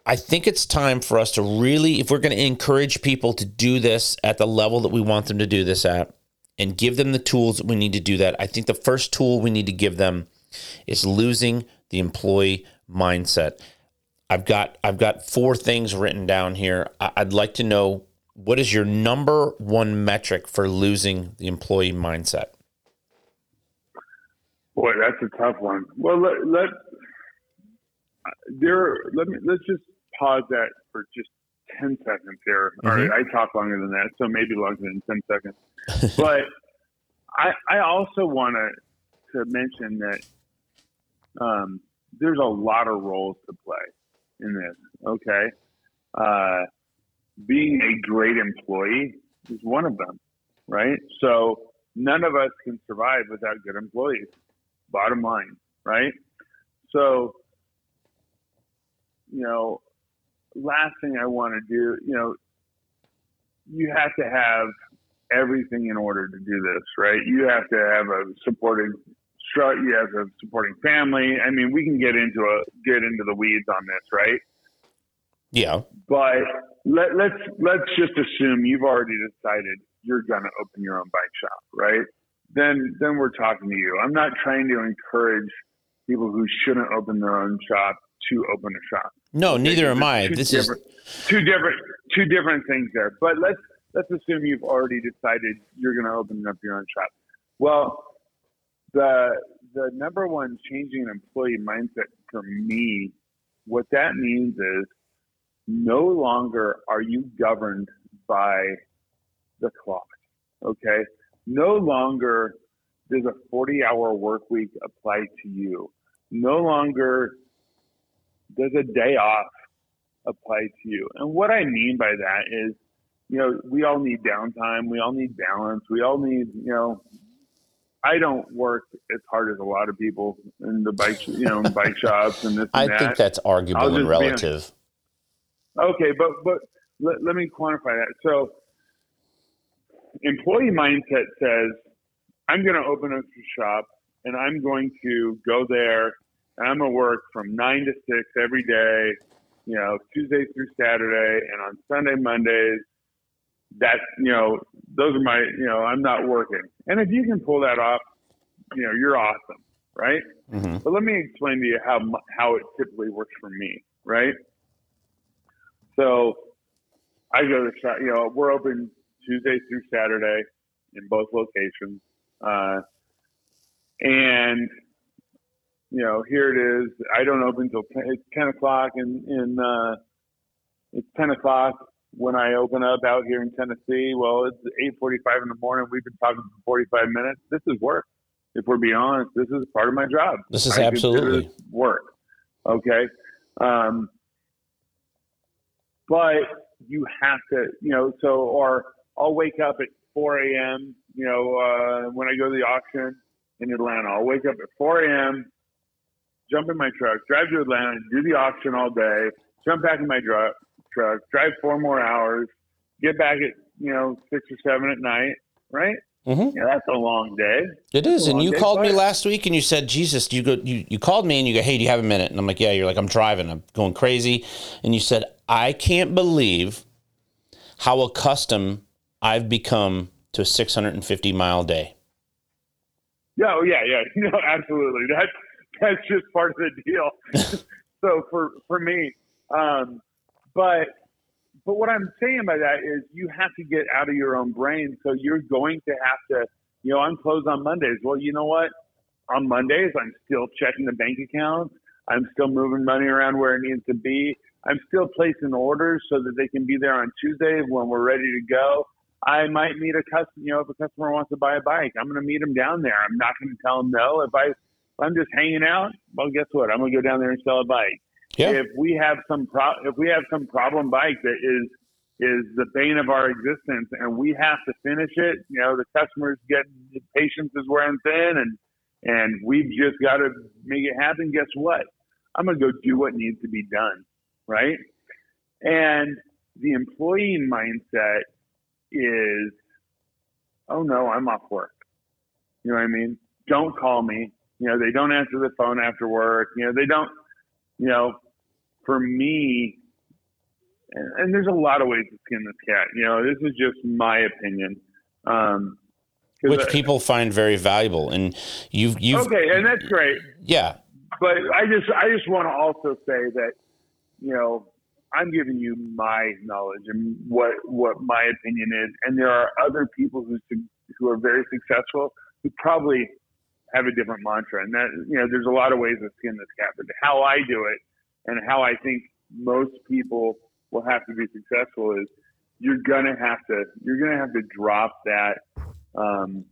I think it's time for us to really if we're going to encourage people to do this at the level that we want them to do this at and give them the tools that we need to do that. I think the first tool we need to give them is losing the employee mindset. I've got I've got four things written down here. I'd like to know what is your number one metric for losing the employee mindset?
Boy, that's a tough one. Well, let, let there. Let me let's just pause that for just ten seconds here. Mm-hmm. All right, I talk longer than that, so maybe longer than ten seconds. but I I also want to to mention that um, there's a lot of roles to play in this. Okay, uh, being a great employee is one of them, right? So none of us can survive without good employees bottom line, right? So, you know, last thing I want to do, you know, you have to have everything in order to do this, right? You have to have a supporting you have a supporting family. I mean, we can get into a get into the weeds on this, right?
Yeah.
But let, let's let's just assume you've already decided you're going to open your own bike shop, right? Then then we're talking to you. I'm not trying to encourage people who shouldn't open their own shop to open a shop.
No, neither am I. This is
two different two different things there. But let's let's assume you've already decided you're going to open up your own shop. Well, the the number one changing employee mindset for me, what that means is no longer are you governed by the clock. Okay, no longer does a 40 hour work week apply to you. No longer does a day off apply to you. And what I mean by that is, you know, we all need downtime. We all need balance. We all need, you know, I don't work as hard as a lot of people in the bike, you know, bike shops and this. And
I think that's arguable and relative.
okay, but but let, let me quantify that. So employee mindset says, I'm going to open up a shop and I'm going to go there and I'm going to work from nine to six every day, you know, Tuesday through Saturday. And on Sunday, Mondays, that you know those are my you know I'm not working. And if you can pull that off, you know you're awesome, right?
Mm-hmm.
But let me explain to you how how it typically works for me, right? So I go to the shop. You know, we're open Tuesday through Saturday in both locations, uh, and you know here it is. I don't open till 10, it's ten o'clock in in uh, it's ten o'clock when I open up out here in Tennessee. Well, it's eight forty-five in the morning. We've been talking for forty-five minutes. This is work. If we're being honest, this is part of my job.
This is
I
absolutely.
this work. Okay. Um, but you have to, you know, so, or I'll wake up at 4 a.m., you know, uh, when I go to the auction in Atlanta, I'll wake up at 4 a.m., jump in my truck, drive to Atlanta, do the auction all day, jump back in my dr- truck, drive four more hours, get back at, you know, six or seven at night, right?
Mm-hmm.
Yeah, that's a long day.
It is, and you
day,
called me last week, and you said, "Jesus, you go." You, you called me, and you go, "Hey, do you have a minute?" And I'm like, "Yeah." You're like, "I'm driving. I'm going crazy," and you said, "I can't believe how accustomed I've become to a 650 mile day."
Yeah, oh, yeah, yeah. No, absolutely. That's that's just part of the deal. so for for me, um, but but what I'm saying by that is you have to get out of your own brain. So you're going to have to, you know, I'm closed on Mondays. Well, you know what? On Mondays, I'm still checking the bank account. I'm still moving money around where it needs to be. I'm still placing orders so that they can be there on Tuesday when we're ready to go. I might meet a customer, you know, if a customer wants to buy a bike, I'm going to meet them down there. I'm not going to tell them no. If I, if I'm just hanging out, well, guess what? I'm going to go down there and sell a bike.
Yeah.
If we have some pro, if we have some problem bike that is is the bane of our existence, and we have to finish it, you know, the customers getting patience is wearing thin, and and we've just got to make it happen. Guess what? I'm going to go do what needs to be done, right? And the employee mindset is, oh no, I'm off work. You know what I mean? Don't call me. You know, they don't answer the phone after work. You know, they don't, you know, for me, and, and there's a lot of ways to skin this cat. You know, this is just my opinion. Um,
Which
I-
people find very valuable, and you've you've
okay, and that's great.
yeah,
But I just, I just want to also say that, you know, I'm giving you my knowledge and what what my opinion is, and there are other people who who are very successful who probably have a different mantra, and that you know, there's a lot of ways to skin this cat. But how I do it, and how I think most people will have to be successful is you're gonna have to you're gonna have to drop that. Um,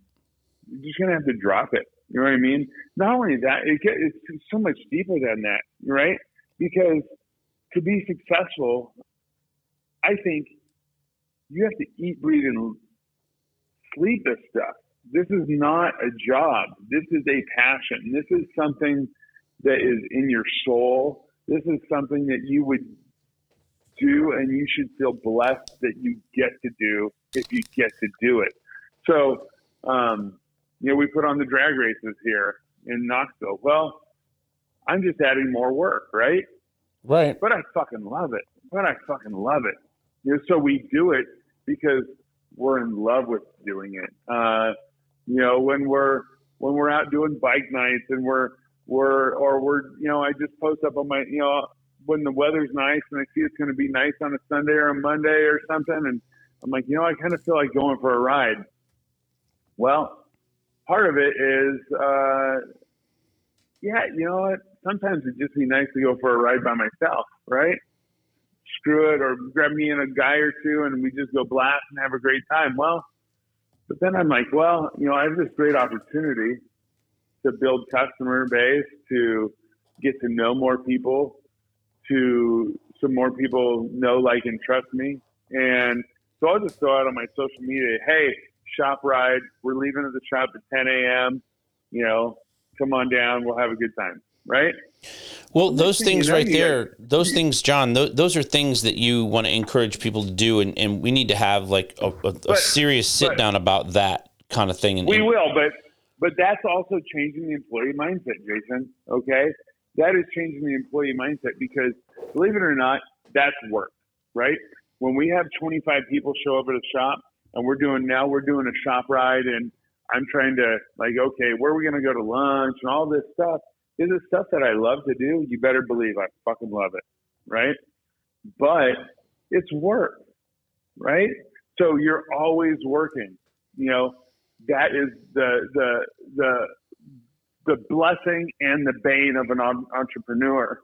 you're just gonna have to drop it. You know what I mean? Not only that, it get, it's so much deeper than that, right? Because to be successful, I think you have to eat, breathe, and sleep this stuff. This is not a job. This is a passion. This is something that is in your soul. This is something that you would do, and you should feel blessed that you get to do if you get to do it. So, um, you know, we put on the drag races here in Knoxville. Well, I'm just adding more work, right?
Right.
But I fucking love it. But I fucking love it. You know, so we do it because we're in love with doing it. Uh, you know, when we're when we're out doing bike nights and we're we're or we're you know, I just post up on my you know when the weather's nice and I see it's going to be nice on a Sunday or a Monday or something, and I'm like, you know, I kind of feel like going for a ride. Well, part of it is, uh, yeah, you know what? Sometimes it'd just be nice to go for a ride by myself, right? Screw it, or grab me and a guy or two, and we just go blast and have a great time. Well, but then I'm like, well, you know, I have this great opportunity to build customer base, to get to know more people, to some more people know, like, and trust me. And so I'll just go out on my social media, hey, shop ride, we're leaving at the shop at 10 a.m. You know, come on down, we'll have a good time, right?
Well, those
thing
things right there, those things, John, th- those are things that you want to encourage people to do, and, and we need to have like a, a, a
But-
serious sit down about that kind of thing. And,
We will, but but that's also changing the employee mindset, Jason. Okay, that is changing the employee mindset because believe it or not, that's work, right? when we have 25 people show up at a shop and we're doing now we're doing a shop ride and I'm trying to like, okay, where are we going to go to lunch and all this stuff. This is stuff that I love to do. You better believe I fucking love it. Right. But it's work. Right. So you're always working, you know, that is the, the, the, the blessing and the bane of an entrepreneur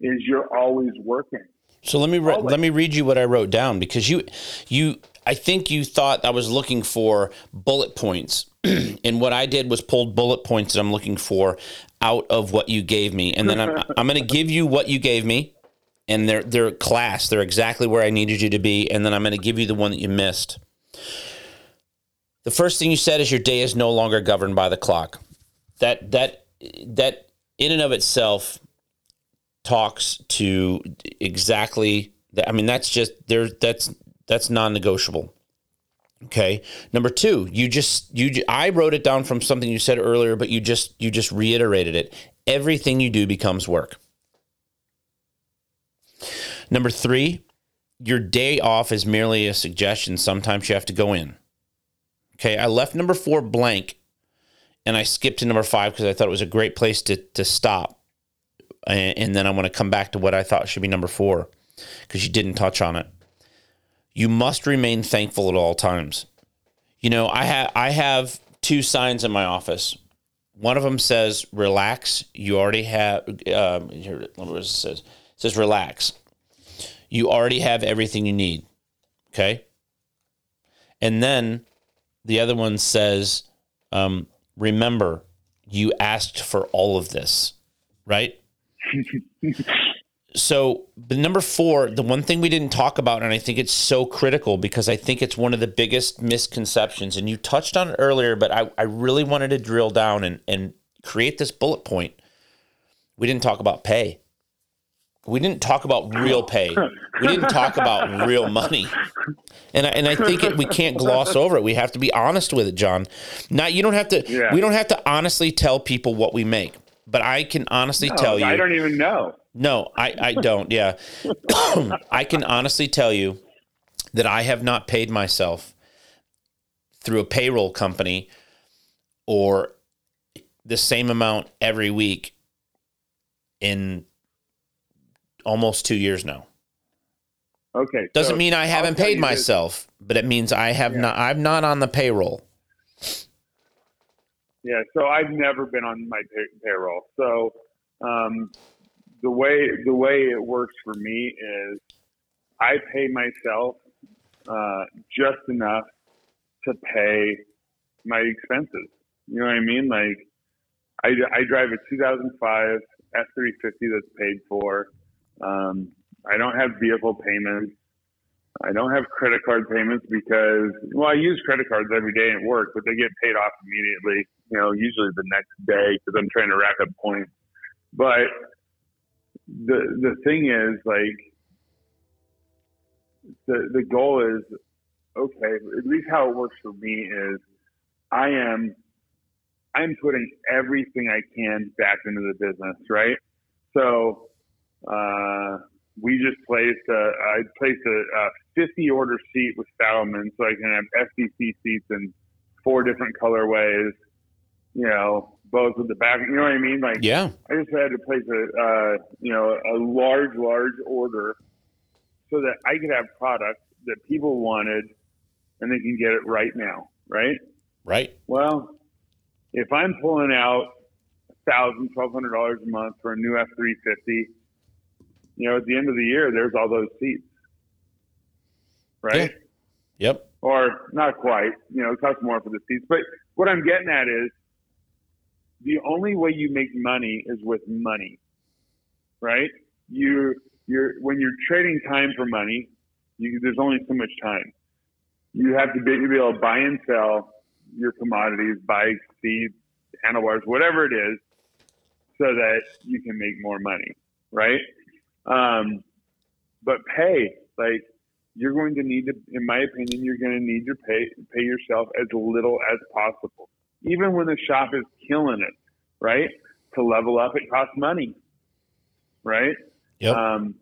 is you're always working.
So let me re- let me read you what I wrote down because you you I think you thought I was looking for bullet points, and what I did was pulled bullet points that I'm looking for out of what you gave me, and then I'm I'm going to give you what you gave me, and they're they're class, they're exactly where I needed you to be, and then I'm going to give you the one that you missed. The first thing you said is your day is no longer governed by the clock. That that that in and of itself talks to exactly that. I mean, that's just there. That's that's non-negotiable. Okay. Number two, you just you I wrote it down from something you said earlier, but you just you just reiterated it. Everything you do becomes work. Number three, your day off is merely a suggestion. Sometimes you have to go in. Okay, I left number four blank and I skipped to number five because I thought it was a great place to, to stop. And, and then I want to come back to what I thought should be number four because you didn't touch on it. You must remain thankful at all times. You know, I have I have two signs in my office. One of them says "relax." You already have. Um, here, what it says? It says "relax." You already have everything you need. Okay. And then the other one says, um, "Remember, you asked for all of this." Right. so the number four, the one thing we didn't talk about, and I think it's so critical because I think it's one of the biggest misconceptions, and you touched on it earlier, but I, I really wanted to drill down and, and create this bullet point. We didn't talk about pay. We didn't talk about real pay. We didn't talk about real money. And I, and I think it, we can't gloss over it. We have to be honest with it, John. Not you don't have to.
Yeah.
We don't have to honestly tell people what we make. But I can honestly
No,
tell you.
I don't even know.
No, I, I don't. Yeah. I can honestly tell you that I have not paid myself through a payroll company or the same amount every week in almost two years now.
Okay.
Doesn't
so
mean I haven't paid
you this.
myself, but it means I have not. I'm not on the payroll.
Yeah, so I've never been on my pay- payroll. So um, the way the way it works for me is I pay myself uh, just enough to pay my expenses. You know what I mean? Like I, I drive a 2005 F350 that's paid for. Um, I don't have vehicle payments. I don't have credit card payments because, well, I use credit cards every day at work, but they get paid off immediately, you know, usually the next day because I'm trying to rack up points. But the, the thing is, like, the, the goal is, okay, at least how it works for me is I am, I'm putting everything I can back into the business, right? So, uh, we just placed a, I placed a, a 50 order seat with Saddlemen so I can have FCC seats in four different colorways, you know, both with the back, you know what I mean? Like,
Yeah.
I just had to place a, uh, you know, a large, large order so that I could have products that people wanted and they can get it right now, right?
Right.
Well, if I'm pulling out thousand, twelve hundred dollars a month for a new F three fifty, you know, at the end of the year, there's all those seats, right?
Yep.
Or not quite. You know, it costs more for the seats. But what I'm getting at is the only way you make money is with money, right? You, you're when you're trading time for money, you, there's only so much time. You have to be, be able to buy and sell your commodities, bikes, seeds, handlebars, whatever it is, so that you can make more money, right? Um, but pay, like you're going to need to, in my opinion, you're going to need to pay pay yourself as little as possible, even when the shop is killing it, right? To level up, it costs money, right?
Yep.
Um,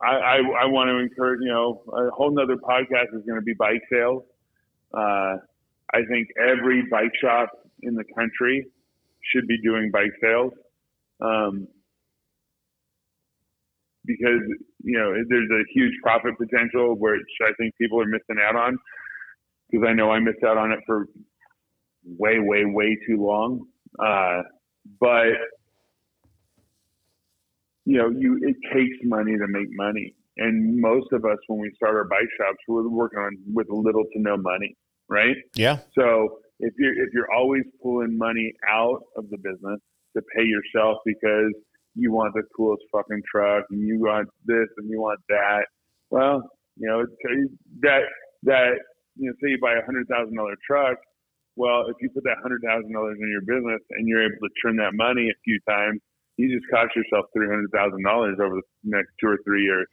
I, I, I want to encourage, you know, a whole nother podcast is going to be bike sales. Uh, I think every bike shop in the country should be doing bike sales. Um, because, you know, there's a huge profit potential which I think people are missing out on because I know I missed out on it for way, way, way too long. Uh, but you know, you it takes money to make money, and most of us, when we start our bike shops, we're working on with little to no money, right?
Yeah.
So if you're if you're always pulling money out of the business to pay yourself because you want the coolest fucking truck and you want this and you want that, well, you know, that that you know, say you buy a hundred thousand dollar truck. Well, if you put that hundred thousand dollars in your business and you're able to turn that money a few times, you just cost yourself three hundred thousand dollars over the next two or three years.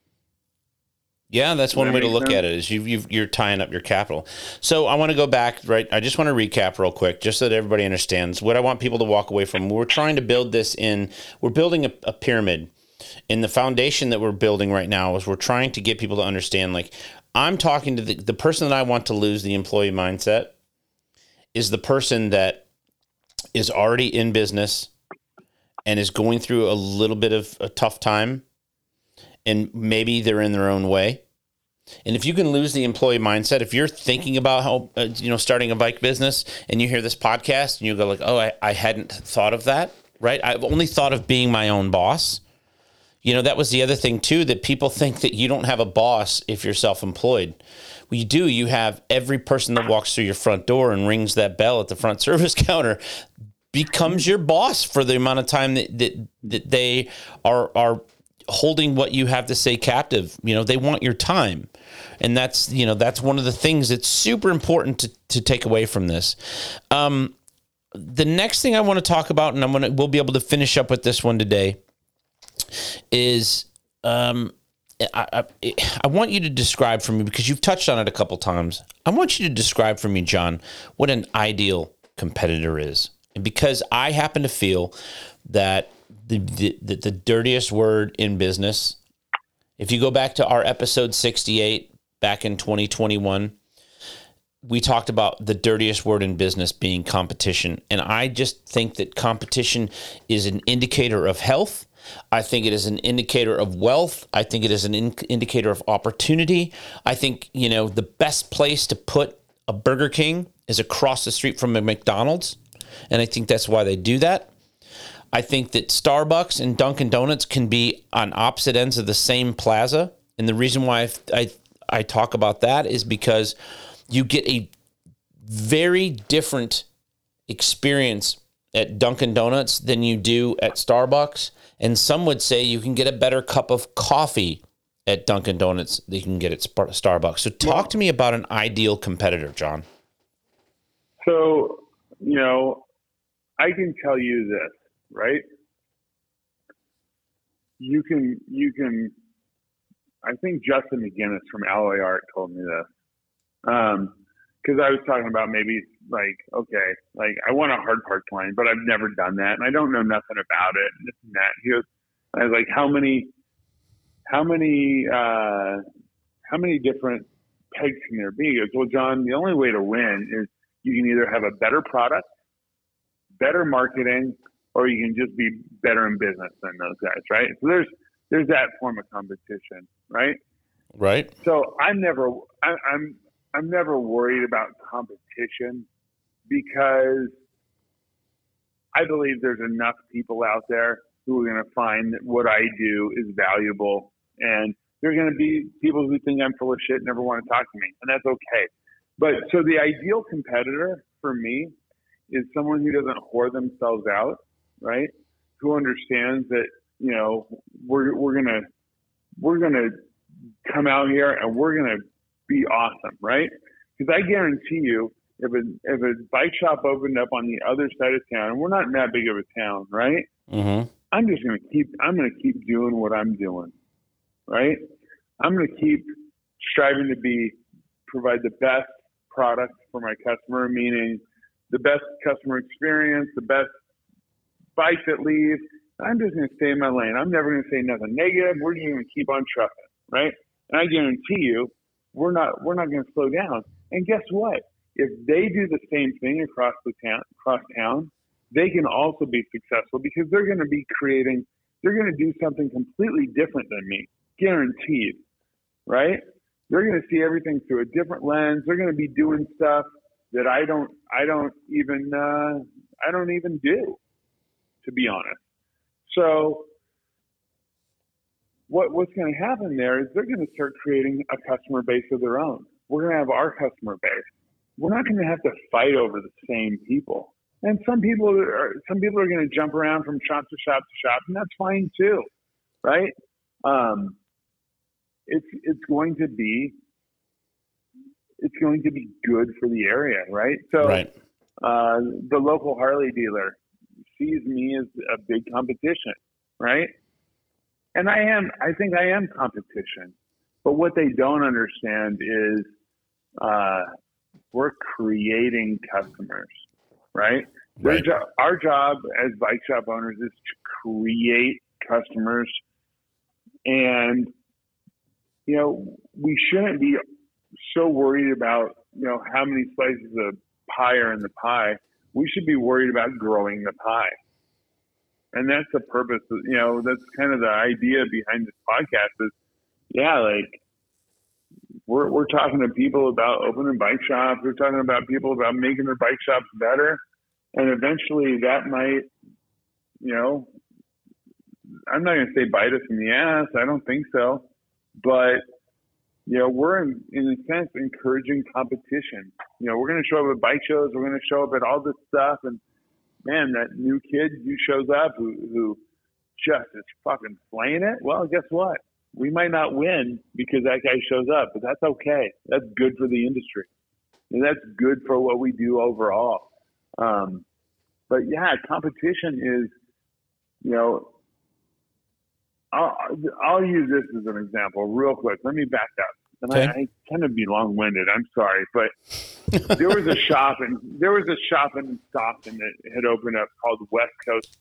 Yeah, that's
Does
one
that
way to look
sense?
at it. Is you you've, you're tying up your capital. So I want to go back, right? I just want to recap real quick, just so that everybody understands what I want people to walk away from. We're trying to build this in. We're building a, a pyramid, and the foundation that we're building right now is we're trying to get people to understand. Like I'm talking to the the person that I want to lose the employee mindset is the person that is already in business and is going through a little bit of a tough time and maybe they're in their own way. And if you can lose the employee mindset, if you're thinking about how uh, you know starting a bike business and you hear this podcast and you go like, "Oh, I, I hadn't thought of that." Right? I've only thought of being my own boss. You know, that was the other thing too that people think that you don't have a boss if you're self-employed. Well, you do. You have every person that walks through your front door and rings that bell at the front service counter becomes your boss for the amount of time that that, that they are are holding what you have to say captive. You know, they want your time. And that's, you know, that's one of the things that's super important to, to take away from this. Um, the next thing I want to talk about, and I'm gonna we'll be able to finish up with this one today, is um, I, I, I want you to describe for me because you've touched on it a couple times. I want you to describe for me, John, what an ideal competitor is, and because I happen to feel that the the, the, the dirtiest word in business, if you go back to our episode 68 back in 2021 we talked about the dirtiest word in business being competition. And I just think that competition is an indicator of health. I think it is an indicator of wealth. I think it is an in- indicator of opportunity. I think, you know, the best place to put a Burger King is across the street from a McDonald's. And I think that's why they do that. I think that Starbucks and Dunkin' Donuts can be on opposite ends of the same plaza. And the reason why I, I, I talk about that is because you get a very different experience at Dunkin' Donuts than you do at Starbucks. And some would say you can get a better cup of coffee at Dunkin' Donuts than you can get at Starbucks. So talk to me about an ideal competitor, John.
So, you know, I can tell you this, right? You can, you can, I think Justin McGinnis from Alloy Art told me this. Um, cause I was talking about maybe like, okay, like I want a hard parts line, but I've never done that and I don't know nothing about it and this and that. He goes, I was like, how many, how many, uh, how many different pegs can there be? He goes, well, John, the only way to win is you can either have a better product, better marketing, or you can just be better in business than those guys, right? So there's there's that form of competition, right?
Right.
So I'm never I, I'm I'm never worried about competition because I believe there's enough people out there who are going to find that what I do is valuable, and there are going to be people who think I'm full of shit and never want to talk to me, and that's okay. But so the ideal competitor for me is someone who doesn't whore themselves out, right? Who understands that you know we're we're gonna we're gonna come out here and we're gonna be awesome, right? Because I guarantee you, if a if a bike shop opened up on the other side of town, and we're not in that big of a town, right?
Mm-hmm.
I'm just gonna keep I'm gonna keep doing what I'm doing, right? I'm gonna keep striving to be provide the best product for my customer, meaning the best customer experience, the best bike that leaves. I'm just going to stay in my lane. I'm never going to say nothing negative. We're just going to keep on trucking, right? And I guarantee you, we're not we're not going to slow down. And guess what? If they do the same thing across the town, across town, they can also be successful because they're going to be creating. They're going to do something completely different than me, guaranteed, right? They're going to see everything through a different lens. They're going to be doing stuff that I don't. I don't even. Uh, I don't even do, to be honest. So what what's going to happen there is they're going to start creating a customer base of their own. We're going to have our customer base. We're not going to have to fight over the same people. And some people are some people are going to jump around from shop to shop to shop, and that's fine too, right? Um, it's it's going to be it's going to be good for the area, right? So
Right.
uh, the local Harley dealer sees me as a big competition, right? And I am, I think I am competition. But what they don't understand is uh, we're creating customers, right?
Right.
jo- our job as bike shop owners is to create customers. And, you know, we shouldn't be so worried about, you know, how many slices of pie are in the pie. We should be worried about growing the pie. And that's the purpose, of, you know, that's kind of the idea behind this podcast is, yeah, like we're, we're talking to people about opening bike shops. We're talking about people about making their bike shops better. And eventually that might, you know, I'm not going to say bite us in the ass. I don't think so. But, you know, we're in, in a sense encouraging competition. You know, we're going to show up at bike shows. We're going to show up at all this stuff. And man, that new kid who shows up who, who just is fucking playing it. Well, guess what? We might not win because that guy shows up, but that's okay. That's good for the industry. And that's good for what we do overall. Um, but yeah, competition is, you know, I'll, I'll use this as an example real quick. Let me back up. And I,
Okay.
I tend to be long winded. I'm sorry, but there was a shop in there was a shop in Stockton that had opened up called West Coast.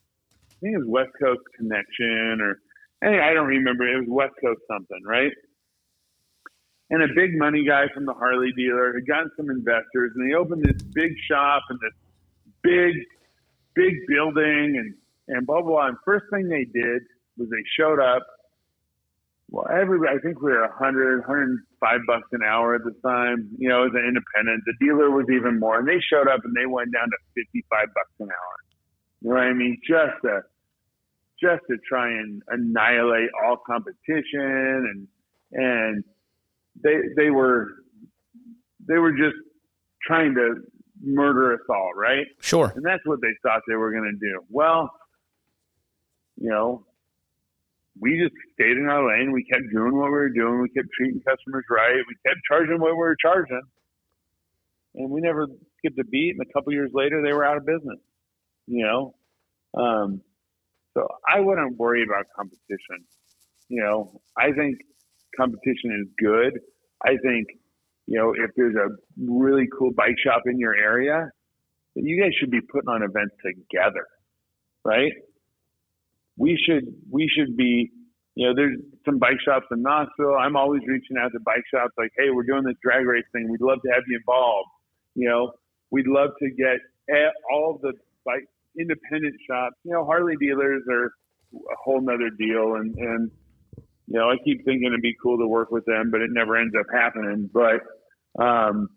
I think it was West Coast Connection or I don't remember. It was West Coast something, right? And a big money guy from the Harley dealer had gotten some investors, and they opened this big shop and this big, big building, and and blah blah. blah. And first thing they did was they showed up. Well, everybody, I think we were 100, 105 bucks an hour at the time, you know, as an independent. The dealer was even more, and they showed up and they went down to 55 bucks an hour. You know what I mean? Just to, just to try and annihilate all competition and, and they, they were, they were just trying to murder us all, right?
Sure.
And that's what they thought they were going to do. Well, you know, we just stayed in our lane. We kept doing what we were doing. We kept treating customers right. We kept charging what we were charging. And we never skipped a beat. And a couple years later, they were out of business, you know? Um, so I wouldn't worry about competition. You know, I think competition is good. I think, you know, if there's a really cool bike shop in your area, you guys should be putting on events together, right? we should we should be you know there's some bike shops in Knoxville. I'm always reaching out to bike shops like, hey, we're doing this drag race thing. We'd love to have you involved. You know, we'd love to get all the bike independent shops. You know, Harley dealers are a whole nother deal, and and you know I keep thinking it'd be cool to work with them, but it never ends up happening. But um,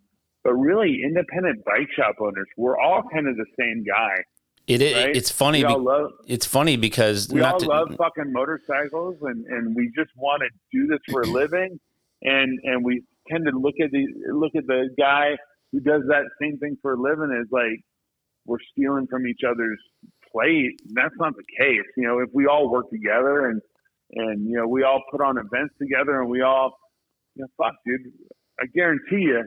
but really, independent bike shop owners, we're all kind of the same guy.
It, it
Right?
it's funny. Be-
love-
it's funny because
we all
to,
love fucking motorcycles and, and we just want to do this for a living and and we tend to look at the look at the guy who does that same thing for a living as like we're stealing from each other's plate that's not the case you know if we all work together and and you know we all put on events together and we all you know fuck dude i guarantee you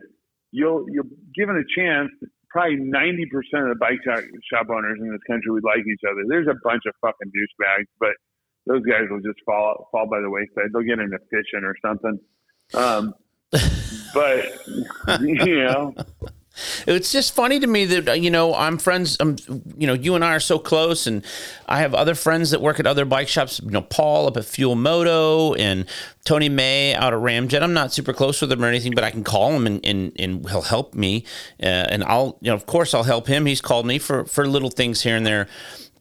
you'll you'll given a chance probably 90% of the bike shop, shop owners in this country would like each other. There's a bunch of fucking douchebags, but those guys will just fall fall by the wayside. They'll get into fishing or something. Um, but you know,
It's just funny to me that uh, you know I'm friends. I'm you know you and I are so close, and I have other friends that work at other bike shops. You know Paul up at Fuel Moto and Tony May out at Ramjet. I'm not super close with him or anything, but I can call him and and, and he'll help me. Uh, and I'll you know of course I'll help him. He's called me for for little things here and there.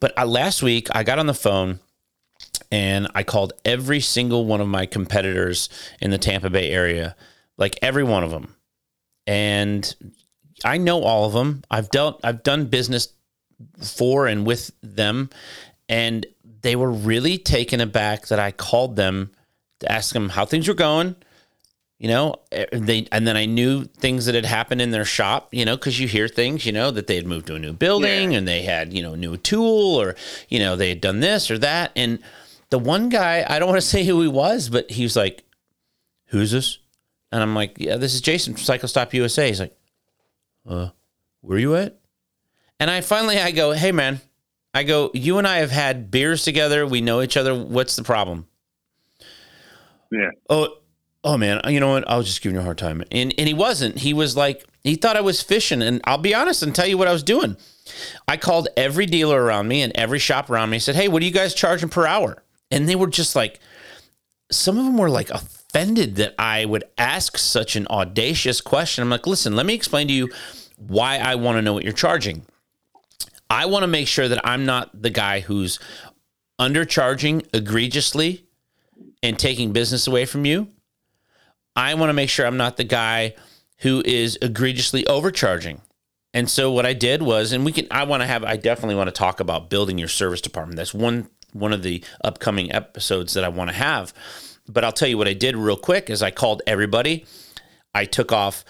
But uh, last week I got on the phone and I called every single one of my competitors in the Tampa Bay area, like every one of them. And I know all of them. I've dealt I've done business for and with them and they were really taken aback that I called them to ask them how things were going. You know, eh, they and then I knew things that had happened in their shop, you know, because you hear things, you know, that they had moved to a new building
Yeah.
and they had, you know, a new tool or, you know, they had done this or that. And the one guy, I don't want to say who he was, but he was like, Who's this? And I'm like, Yeah, this is Jason from Cycle Stop USA. He's like, uh, where you at? And I finally I go, hey man, I go, you and I have had beers together. We know each other. What's the problem?
Yeah.
Oh, oh man, you know what? I was just giving you a hard time. And and he wasn't. He was like, he thought I was fishing. And I'll be honest and tell you what I was doing. I called every dealer around me and every shop around me. Said, hey, what are you guys charging per hour? And they were just like, some of them were like offended that I would ask such an audacious question. I'm like, listen, let me explain to you why I want to know what you're charging. I want to make sure that I'm not the guy who's undercharging egregiously and taking business away from you. I want to make sure I'm not the guy who is egregiously overcharging. And so what I did was, and we can, I want to have, I definitely want to talk about building your service department. That's one one of the upcoming episodes that I want to have. But I'll tell you what I did real quick is I called everybody. I took off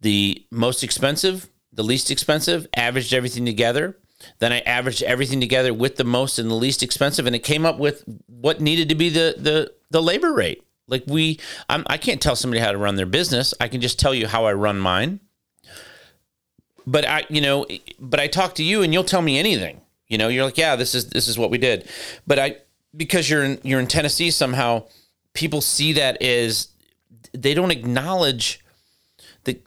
the most expensive, the least expensive, averaged everything together. Then I averaged everything together with the most and the least expensive, and it came up with what needed to be the the the labor rate. Like we, I'm, I can't tell somebody how to run their business. I can just tell you how I run mine. But I, you know, but I talk to you, and you'll tell me anything. You know, you're like, yeah, this is this is what we did. But I, because you're in you're in Tennessee somehow, people see that as they don't acknowledge the,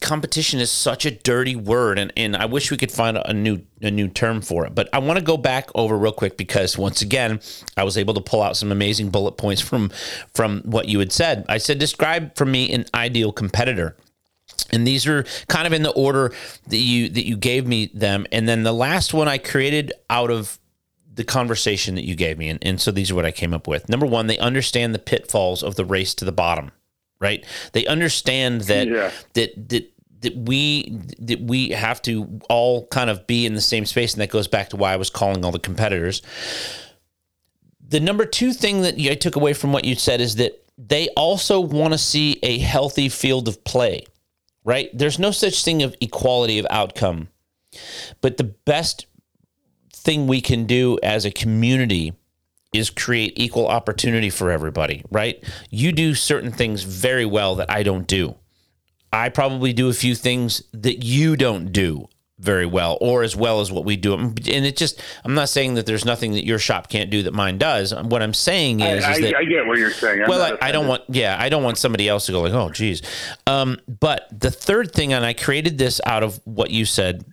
competition is such a dirty word and, and I wish we could find a new a new term for it. But I want to go back over real quick because once again, I was able to pull out some amazing bullet points from from what you had said. I said describe for me an ideal competitor. And these are kind of in the order that you that you gave me them. And then the last one I created out of the conversation that you gave me. And, and so these are what I came up with. Number one, they understand the pitfalls of the race to the bottom, right? They understand that
Yeah.
that that that we that we have to all kind of be in the same space, and that goes back to why I was calling all the competitors. The number two thing that I took away from what you said is that they also want to see a healthy field of play, right? There's no such thing of equality of outcome, but the best thing we can do as a community is create equal opportunity for everybody, right? You do certain things very well that I don't do. I probably do a few things that you don't do very well or as well as what we do. And it just, I'm not saying that there's nothing that your shop can't do that mine does. What I'm saying
I,
is,
I,
that
I get what you're saying. I'm
well, I, I don't want, yeah, I don't want somebody else to go like, oh, geez. Um, but the third thing, and I created this out of what you said,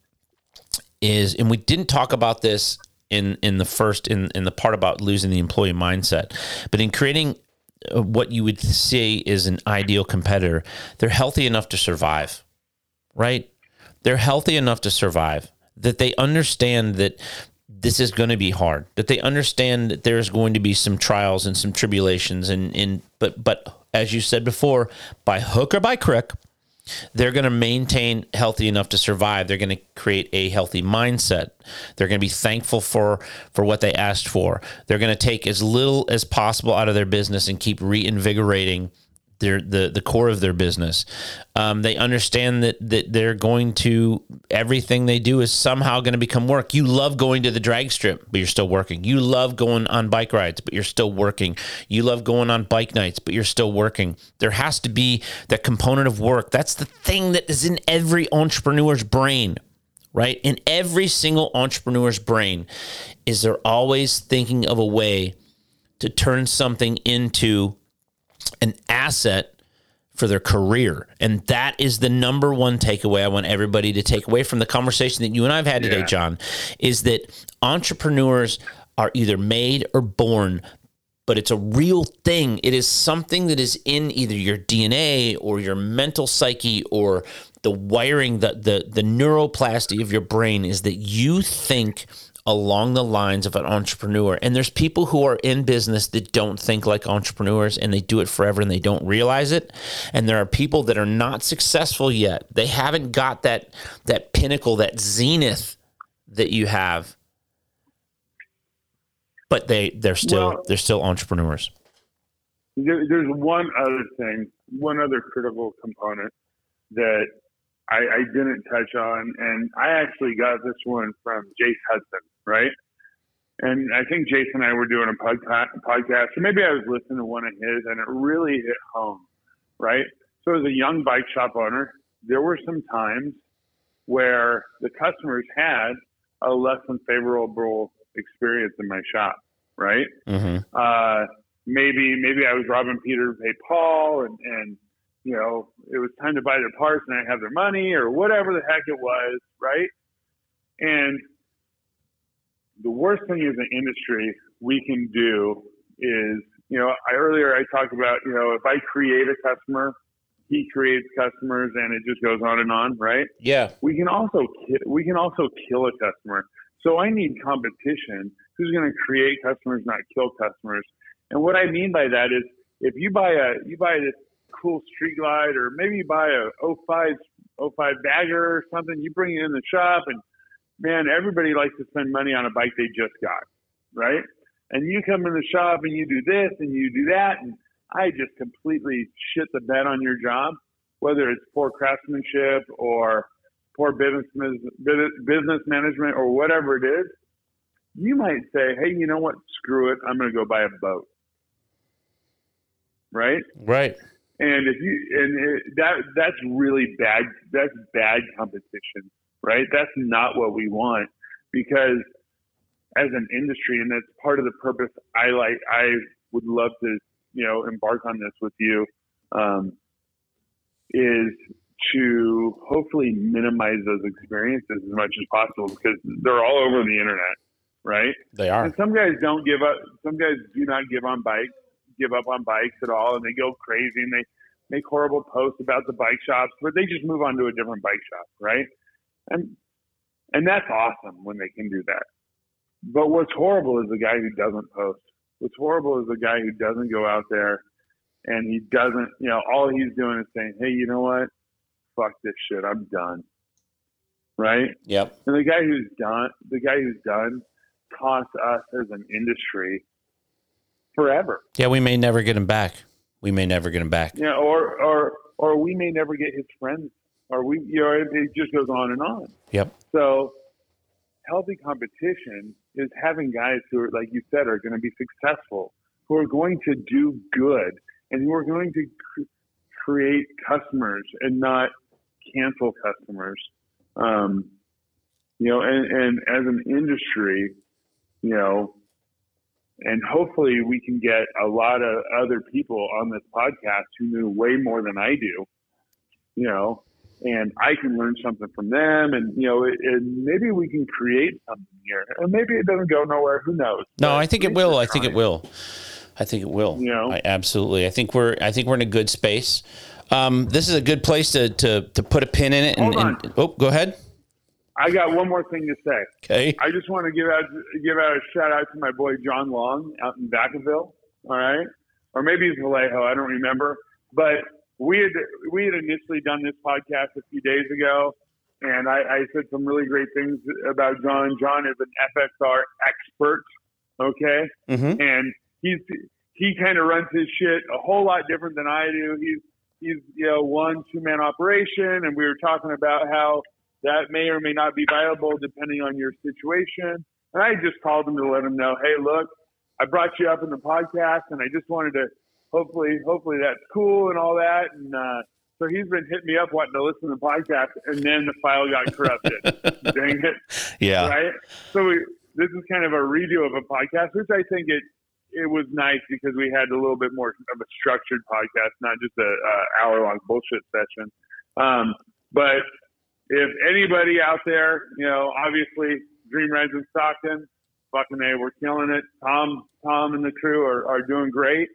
is, and we didn't talk about this in in the first in in the part about losing the employee mindset, but in creating uh, what you would say is an ideal competitor, they're healthy enough to survive, right? They're healthy enough to survive that they understand that this is going to be hard that they understand that there's going to be some trials and some tribulations and and but but as you said before by hook or by crook they're going to maintain healthy enough to survive. They're going to create a healthy mindset. They're going to be thankful for for what they asked for. They're going to take as little as possible out of their business and keep reinvigorating their the the core of their business. Um, they understand that that they're going to everything they do is somehow going to become work. You love going to the drag strip, but you're still working. You love going on bike rides, but you're still working. You love going on bike nights, but you're still working. There has to be that component of work. That's the thing that is in every entrepreneur's brain. Right? In every single entrepreneur's brain is they're always thinking of a way to turn something into an asset for their career. And that is the number one takeaway I want everybody to take away from the conversation that you and I've had today,
Yeah.
John, is that entrepreneurs are either made or born but it's a real thing. It is something that is in either your DNA or your mental psyche or the wiring, the the the neuroplasty of your brain is that you think along the lines of an entrepreneur. And there's people who are in business that don't think like entrepreneurs and they do it forever and they don't realize it. And there are people that are not successful yet. They haven't got that that pinnacle, that zenith that you have. But they they're still
Well-
they're still entrepreneurs.
There, there's one other thing, one other critical component that I, I didn't touch on, and I actually got this one from Jace Hudson, right? And I think Jason and I were doing a podca- podcast, or maybe I was listening to one of his, and it really hit home, right? So, as a young bike shop owner, there were some times where the customers had a less than favorable experience in my shop, right?
Mm-hmm.
uh, maybe maybe I was robbing Peter to pay Paul, and and you know it was time to buy their parts, and I have their money, or whatever the heck it was, right? And the worst thing as an industry we can do is, you know, I earlier I talked about, you know, if I create a customer, he creates customers, and it just goes on and on, right?
Yeah.
we can also ki- we can also kill a customer. So I need competition. Who's going to create customers, not kill customers? And what I mean by that is, if you buy a you buy this cool street glide, or maybe you buy a 05 05 bagger or something, you bring it in the shop, and man, everybody likes to spend money on a bike they just got, right? And you come in the shop and you do this and you do that, and I just completely shit the bed on your job, whether it's poor craftsmanship or poor business business management or whatever it is, you might say, "Hey, you know what? Screw it. I'm going to go buy a boat." Right?
Right.
And if you and it, that that's really bad. That's bad competition, right? That's not what we want because as an industry, and that's part of the purpose. I like. I would love to, you know, embark on this with you. Um, is to hopefully minimize those experiences as much as possible because they're all over the internet, right?
They are.
And some guys don't give up. Some guys do not give on bikes, give up on bikes at all, and they go crazy and they make horrible posts about the bike shops, but they just move on to a different bike shop, right? And and that's awesome when they can do that. But what's horrible is the guy who doesn't post. What's horrible is the guy who doesn't go out there and he doesn't, you know, all he's doing is saying, "Hey, you know what? Fuck this shit. I'm done." Right?
Yep.
And the guy who's done, the guy who's done, costs us as an industry forever.
Yeah, we may never get him back. We may never get him back.
Yeah, or or or we may never get his friends, or we, you know, it, it just goes on and on.
Yep.
So, healthy competition is having guys who are, like you said, are going to be successful, who are going to do good, and who are going to cr- create customers and not cancel customers. Um, you know, and, and as an industry, you know, and hopefully we can get a lot of other people on this podcast who knew way more than I do, you know, and I can learn something from them, and you know, it, and maybe we can create something here, and maybe it doesn't go nowhere. Who knows?
No, I think it will. I think it will. I think it will.
You know?
I, absolutely. I think we're. I think we're in a good space. Um, this is a good place to to, to put a pin in it. And, and oh, go ahead.
I got one more thing to say.
Okay.
I just want to give out give out a shout out to my boy John Long out in Vacaville. All right, or maybe it's Vallejo. I don't remember. But we had we had initially done this podcast a few days ago, and I, I said some really great things about John. John is an FXR expert. Okay,
Mm-hmm.
and he's he kind of runs his shit a whole lot different than I do. He's he's you know one two man operation, and we were talking about how that may or may not be viable depending on your situation. And I just called him to let him know, hey, look, I brought you up in the podcast, and I just wanted to hopefully hopefully that's cool and all that. And uh, so he's been hitting me up wanting to listen to the podcast, and then the file got corrupted. Dang it!
Yeah.
Right. So we this is kind of a redo of a podcast, which I think it it was nice because we had a little bit more of a structured podcast, not just a, a hour long bullshit session. Um, but if anybody out there, you know, obviously Dream Reds in Stockton, fucking A, we're killing it. Tom, Tom and the crew are, are doing great.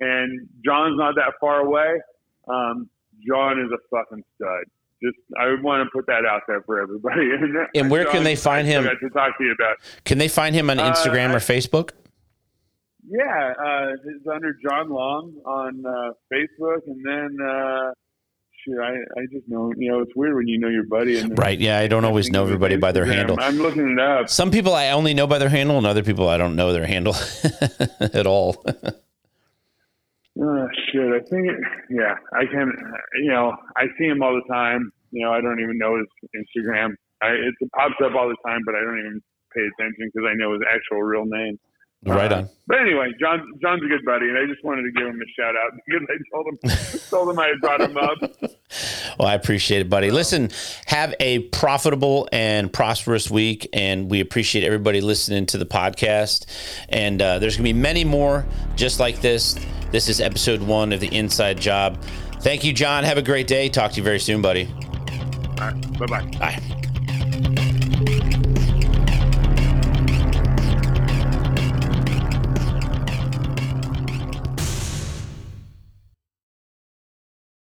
And John's not that far away. Um, John is a fucking stud. Just, I would want to put that out there for everybody.
And where can they find him?
got to talk to you about.
Can they find him on
Uh,
Instagram
I-
or Facebook?
Yeah, uh, it's under John Long on uh, Facebook, and then shoot, I, I just know you know it's weird when you know your buddy and
Right. Yeah, I don't always know everybody by their handle.
I'm looking it up.
Some people I only know by their handle, and other people I don't know their handle at all.
Oh, shit, I think it, yeah, I can. You know, I see him all the time. You know, I don't even know his Instagram. I, it pops up all the time, but I don't even pay attention because I know his actual real name.
Right
Uh,
on.
But anyway, John John's a good buddy, and I just wanted to give him a shout out because I told him told him I had brought him up.
Well, I appreciate it, buddy. Listen, have a profitable and prosperous week, and we appreciate everybody listening to the podcast. And uh, there's going to be many more just like this. This is episode one of the Inside Job. Thank you, John. Have a great day. Talk to you very soon, buddy.
All right, bye bye.
Bye.